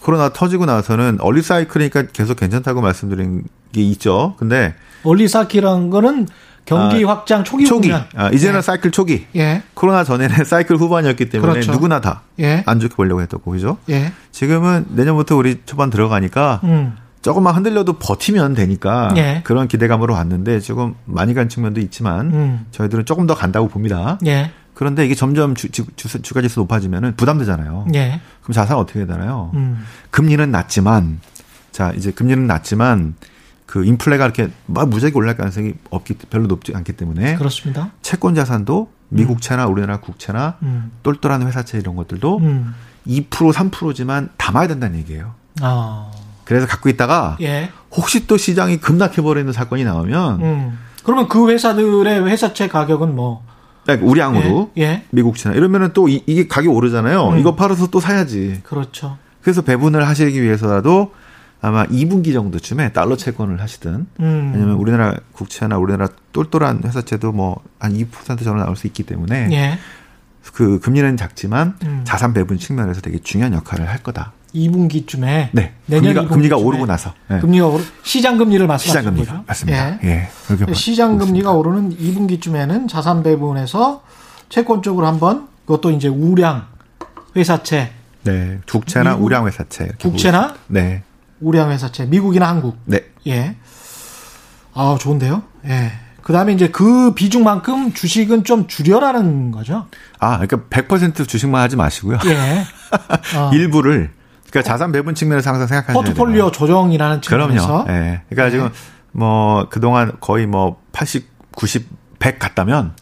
코로나 터지고 나서는 얼리 사이클이니까 계속 괜찮다고 말씀드린 게 있죠. 근데 올리사키란 거는 경기 아, 확장 초기 초기. 아, 이제는 예. 사이클 초기 예. 코로나 전에는 사이클 후반이었기 때문에 그렇죠. 누구나 다안 예. 좋게 보려고 했던 거죠. 예. 지금은 내년부터 우리 초반 들어가니까 음. 조금만 흔들려도 버티면 되니까 예. 그런 기대감으로 왔는데 조금 많이 간 측면도 있지만 음. 저희들은 조금 더 간다고 봅니다. 예. 그런데 이게 점점 주, 주, 주, 주가지수 높아지면 부담되잖아요. 예. 그럼 자산 어떻게 되나요? 음. 금리는 낮지만 자 이제 금리는 낮지만 그 인플레가 이렇게 막 무지하게 올라갈 가능성이 없기 별로 높지 않기 때문에 그렇습니다. 채권 자산도 미국채나 우리나라 국채나 음. 똘똘한 회사채 이런 것들도 음. 2% 3%지만 담아야 된다는 얘기예요. 아. 그래서 갖고 있다가 예. 혹시 또 시장이 급락해 버리는 사건이 나오면 음. 그러면 그 회사들의 회사채 가격은 뭐 우량으로 예. 예. 미국채나 이러면은 또 이, 게 가격 오르잖아요. 음. 이거 팔아서 또 사야지. 그렇죠. 그래서 배분을 하시기 위해서라도 아마 2분기 정도쯤에 달러 채권을 하시든 음. 왜냐면 우리나라 국채나 우리나라 똘똘한 회사채도 뭐 한2% 정도 나올 수 있기 때문에 예. 그 금리는 작지만 음. 자산 배분 측면에서 되게 중요한 역할을 할 거다. 2분기쯤에 네. 내년 금리가, 2분기쯤에 금리가 오르고 나서. 네. 금리가 오르 시장 금리를 말씀하시는 시장 거죠? 맞습니다. 예. 예. 시장 금리가. 오르는 2분기쯤에는 자산 배분에서 채권 쪽으로 한번 그것도 이제 우량 회사채, 네. 국채나 미국- 우량 회사채. 국채나? 네. 우량 회사채, 미국이나 한국. 네. 예. 아, 좋은데요? 예. 그 다음에 이제 그 비중만큼 주식은 좀 줄여라는 거죠. 아, 그러니까 100% 주식만 하지 마시고요. 예. 어, 일부를 그러니까 자산 배분 측면에서 항상 생각하셔야. 포트폴리오 조정이라는 측면에서. 그럼요. 예. 그러니까 지금 뭐 그동안 거의 뭐 80, 90, 100 갔다면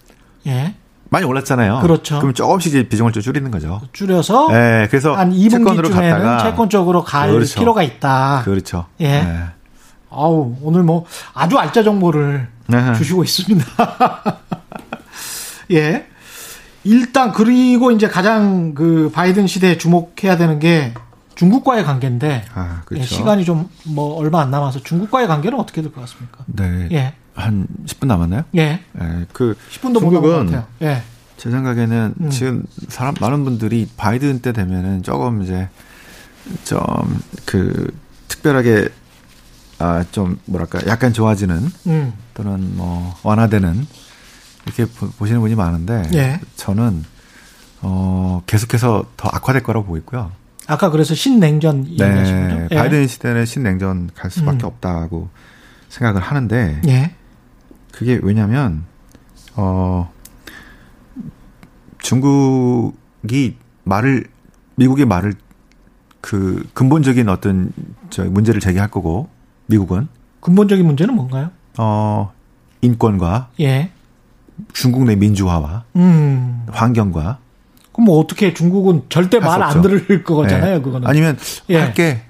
예. 많이 올랐잖아요. 그렇죠. 그럼 조금씩 이제 비중을 좀 줄이는 거죠. 줄여서 예. 그래서 한 채권으로 2분기쯤에는 갔다가 채권 쪽으로 갈 그렇죠. 필요가 있다. 그렇죠. 예. 아우, 오늘 뭐 아주 알짜 정보를 네. 주시고 있습니다. 예. 일단 그리고 이제 가장 그 바이든 시대에 주목해야 되는 게 중국과의 관계인데 아, 그렇죠. 예, 시간이 좀 뭐 얼마 안 남아서 중국과의 관계는 어떻게 될 것 같습니까? 네. 예. 한 10분 남았나요? 예. 예. 그 10분도 못 남은 것 중국은. 예. 제 생각에는 음. 지금 사람 많은 분들이 바이든 때 되면은 조금 이제 좀 그 특별하게 아 좀 뭐랄까 약간 좋아지는 음. 또는 뭐 완화되는 이렇게 보- 보시는 분이 많은데 예. 저는 어 계속해서 더 악화될 거라고 보고 있고요. 아까 그래서 신냉전 네? 예. 바이든 시대는 신냉전 갈 수밖에 음. 없다고 생각을 하는데 예. 그게 왜냐면 어 중국이 말을 미국의 말을 그 근본적인 어떤 저 문제를 제기할 거고 미국은 근본적인 문제는 뭔가요? 어 인권과 예. 중국 내 민주화와 음. 환경과 그럼 뭐 어떻게 중국은 절대 말 안. 들을 거잖아요, 예. 그거는. 아니면 예. 할게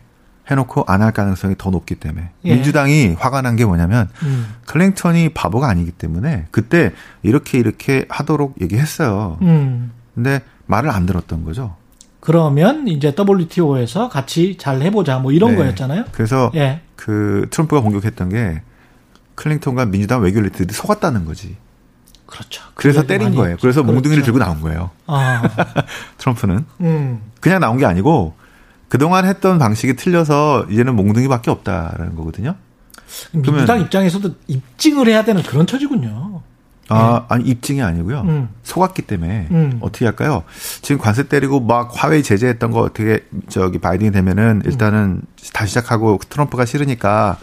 해놓고 안 할 가능성이 더 높기 때문에 예. 민주당이 화가 난 게 뭐냐면 음. 클링턴이 바보가 아니기 때문에 그때 이렇게 이렇게 하도록 얘기했어요. 음. 근데 말을 안 들었던 거죠. 그러면 이제 WTO에서 같이 잘 해보자 뭐 이런 네. 거였잖아요. 그래서 예. 그 트럼프가 공격했던 게 클링턴과 민주당 외교 리더들이 속았다는 거지. 그렇죠. 그래서 그 때린 거예요. 그래서 그렇죠. 몽둥이를 들고 나온 거예요. 아, 트럼프는 음. 그냥 나온 게 아니고 그동안 했던 방식이 틀려서 이제는 몽둥이밖에 없다라는 거거든요. 민주당 입장에서도 입증을 해야 되는 그런 처지군요. 아, 아니 입증이 아니고요. 음. 속았기 때문에 음. 어떻게 할까요? 지금 관세 때리고 막 화웨이 제재했던 거 어떻게 저기 바이든이 되면은 일단은 다시 시작하고 트럼프가 싫으니까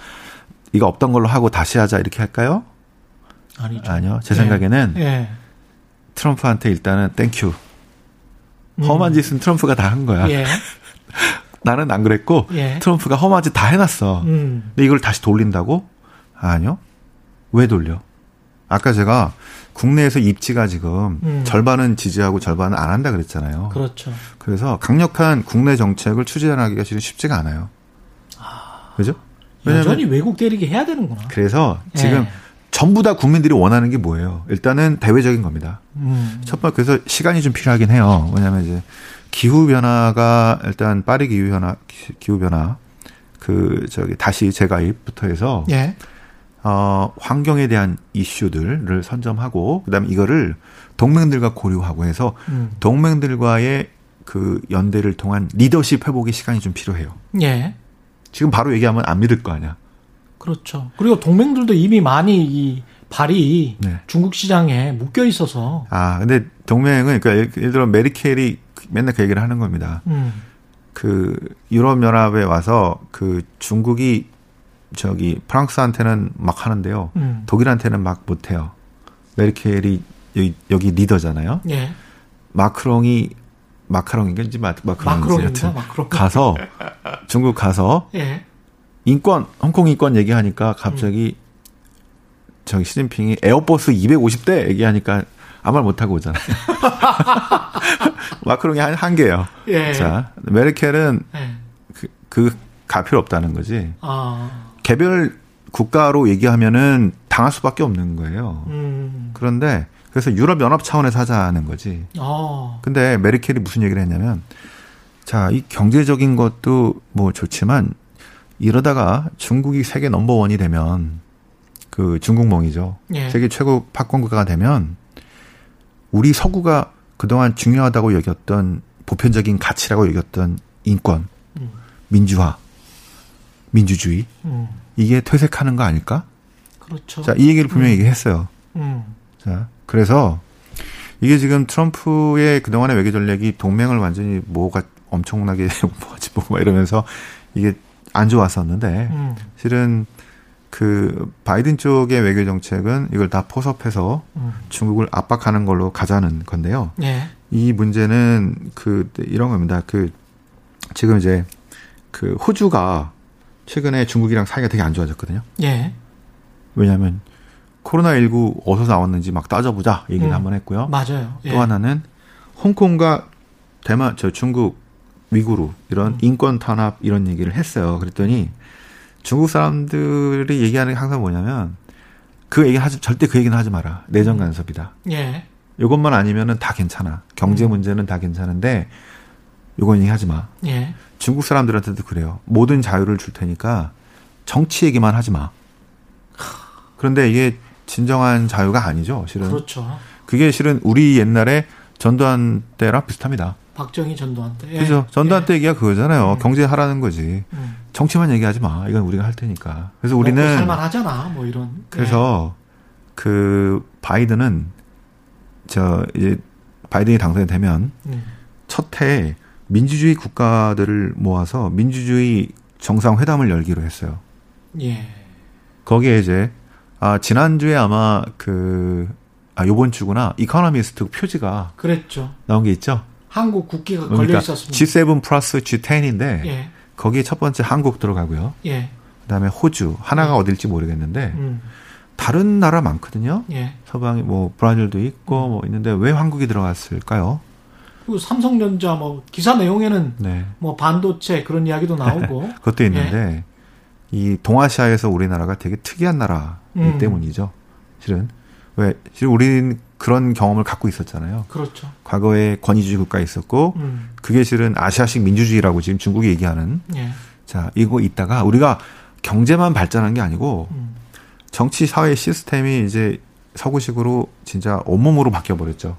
이거 없던 걸로 하고 다시 하자 이렇게 할까요? 아니죠. 아니요. 제 예. 생각에는 예. 트럼프한테 일단은 thank you. 음. 험한 짓은 트럼프가 다 한 거야. 예. 나는 안 그랬고 예. 트럼프가 험한 짓 다 해놨어. 음. 근데 이걸 다시 돌린다고? 아니요. 왜 돌려? 아까 제가 국내에서 입지가 지금 음. 절반은 지지하고 절반은 안 한다 그랬잖아요. 그렇죠. 그래서 강력한 국내 정책을 추진하기가 지금 쉽지가 않아요. 그죠? 왜냐면 여전히 외국 때리게 해야 되는구나. 그래서 예. 지금 전부 다 국민들이 원하는 게 뭐예요? 일단은 대외적인 겁니다. 음. 첫 번째 그래서 시간이 좀 필요하긴 해요. 왜냐하면 이제 기후 변화가 일단 빠르게 기후 변화 기후 변화 그 저기 다시 재가입부터 해서 예. 어 환경에 대한 이슈들을 선점하고 그다음에 이거를 동맹들과 고려하고 해서 음. 동맹들과의 그 연대를 통한 리더십 회복의 시간이 좀 필요해요. 예. 지금 바로 얘기하면 안 믿을 거 아니야. 그렇죠. 그리고 동맹들도 이미 많이 이 발이 네. 중국 시장에 묶여 있어서 아 근데 동맹은 그러니까 예를- 예를 들어 메리켈이 맨날 그 얘기를 하는 겁니다. 음. 그 유럽 연합에 와서 그 중국이 저기 프랑스한테는 막 하는데요. 음. 독일한테는 막 못해요. 메르켈이 여기, 여기 리더잖아요. 예. 마크롱이 마카롱인지 마, 마크롱인지. 여튼 마크롱. 가서 중국 가서 예. 인권, 홍콩 인권 얘기하니까 갑자기 음. 저기 시진핑이 에어버스 250대 얘기하니까 아무 말 못하고 오잖아요. 마크롱이 한, 한 개요. 예. 자, 메르켈은 예. 그, 그, 가 필요 없다는 거지. 아. 개별 국가로 얘기하면은 당할 수밖에 없는 거예요. 음. 그런데 그래서 유럽 연합 차원에서 하자는 거지. 아. 근데 메르켈이 무슨 얘기를 했냐면 자, 이 경제적인 것도 뭐 좋지만 이러다가 중국이 세계 넘버원이 되면 그 중국몽이죠. 예. 세계 최고 팝권국가가 되면 우리 서구가 그동안 중요하다고 여겼던 보편적인 가치라고 여겼던 인권, 음. 민주화, 민주주의 음. 이게 퇴색하는 거 아닐까? 그렇죠. 자, 이 얘기를 분명히 음. 얘기했어요. 음. 자, 그래서 이게 지금 트럼프의 그동안의 외교 전략이 동맹을 완전히 뭐가 엄청나게 뭐지 뭐 이러면서 이게 안 좋았었는데 음. 실은 그 바이든 쪽의 외교 정책은 이걸 다 포섭해서 음. 중국을 압박하는 걸로 가자는 건데요. 예. 이 문제는 그 이런 겁니다. 그 지금 이제 그 호주가 최근에 중국이랑 사이가 되게 안 좋아졌거든요. 예. 왜냐하면 코로나19 어디서 나왔는지 막 따져보자 얘기를 음. 한번 했고요. 맞아요. 예. 또 하나는 홍콩과 대만, 저 중국, 위구르 이런 음. 인권 탄압 이런 얘기를 했어요. 그랬더니 중국 사람들이 얘기하는 게 항상 뭐냐면 그 얘기 하지 절대 그 얘기는 하지 마라. 내정 음. 간섭이다. 예. 이것만 아니면은 다 괜찮아. 경제 음. 문제는 다 괜찮은데 요건 얘기하지 마. 예. 중국 사람들한테도 그래요. 모든 자유를 줄 테니까 정치 얘기만 하지 마. 그런데 이게 진정한 자유가 아니죠, 실은. 그렇죠. 그게 실은 우리 옛날에 전두환 때랑 비슷합니다. 박정희 전두환 때. 예. 그죠. 전두환 예. 때 얘기가 그거잖아요. 음. 경제 하라는 거지. 음. 정치만 얘기하지 마. 이건 우리가 할 테니까. 그래서 우리는 살만하잖아. 뭐 이런. 그래서 예. 그 바이든은 저 이제 바이든이 당선이 되면 음. 첫해 민주주의 국가들을 모아서 민주주의 정상회담을 열기로 했어요. 예. 거기에 이제 아 지난주에 아마 그 아, 요번 주구나. 이코노미스트 표지가. 그랬죠. 나온 게 있죠? 한국 국기가 그러니까 걸려 있었습니다. G7 플러스 G10인데 예. 거기에 첫 번째 한국 들어가고요. 예. 그다음에 호주 하나가 예. 어딜지 모르겠는데 음. 다른 나라 많거든요. 예. 서방이 뭐 브라질도 있고 음. 뭐 있는데 왜 한국이 들어갔을까요? 그 삼성전자 뭐 기사 내용에는 네. 뭐 반도체 그런 이야기도 나오고 그것도 있는데 예. 이 동아시아에서 우리나라가 되게 특이한 나라이기 음. 때문이죠. 실은 왜 실은 우리는 그런 경험을 갖고 있었잖아요. 그렇죠. 과거에 권위주의 국가 있었고 음. 그게 실은 아시아식 민주주의라고 지금 중국이 얘기하는. 예. 자 이거 있다가 우리가 경제만 발전한 게 아니고 음. 정치 사회 시스템이 이제 서구식으로 진짜 온몸으로 바뀌어 버렸죠.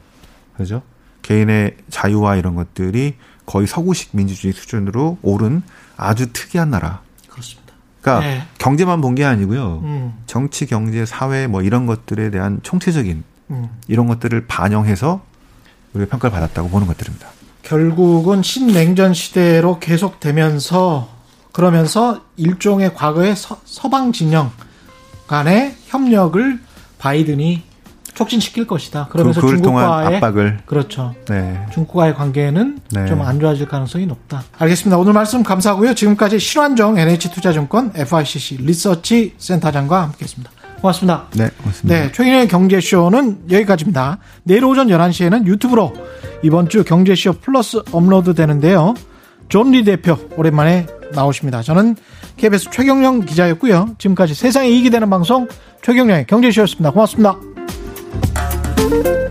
그죠? 개인의 자유와 이런 것들이 거의 서구식 민주주의 수준으로 오른 아주 특이한 나라. 그렇습니다. 그러니까 네. 경제만 본 게 아니고요. 음. 정치, 경제, 사회 뭐 이런 것들에 대한 총체적인 음. 이런 것들을 반영해서 우리가 평가를 받았다고 보는 것들입니다. 결국은 신냉전 시대로 계속되면서 그러면서 일종의 과거의 서, 서방 진영 간의 협력을 바이든이 촉진시킬 것이다. 그러면서 그, 중국과의 압박을 그렇죠. 네. 중국과의 관계는 네. 좀안 좋아질 가능성이 높다. 알겠습니다. 오늘 말씀 감사하고요. 지금까지 신환정 NH투자증권 FICC 리서치 센터장과 함께했습니다. 고맙습니다. 네, 고맙습니다. 네, 최근의 경제쇼는 여기까지입니다. 내일 오전 11시에는 유튜브로 이번 주 경제쇼 플러스 업로드 되는데요. 존 리 대표 오랜만에 나오십니다. 저는 KBS 최경영 기자였고요. 지금까지 세상에 이익이 되는 방송 최경영의 경제쇼였습니다. 고맙습니다. Thank you.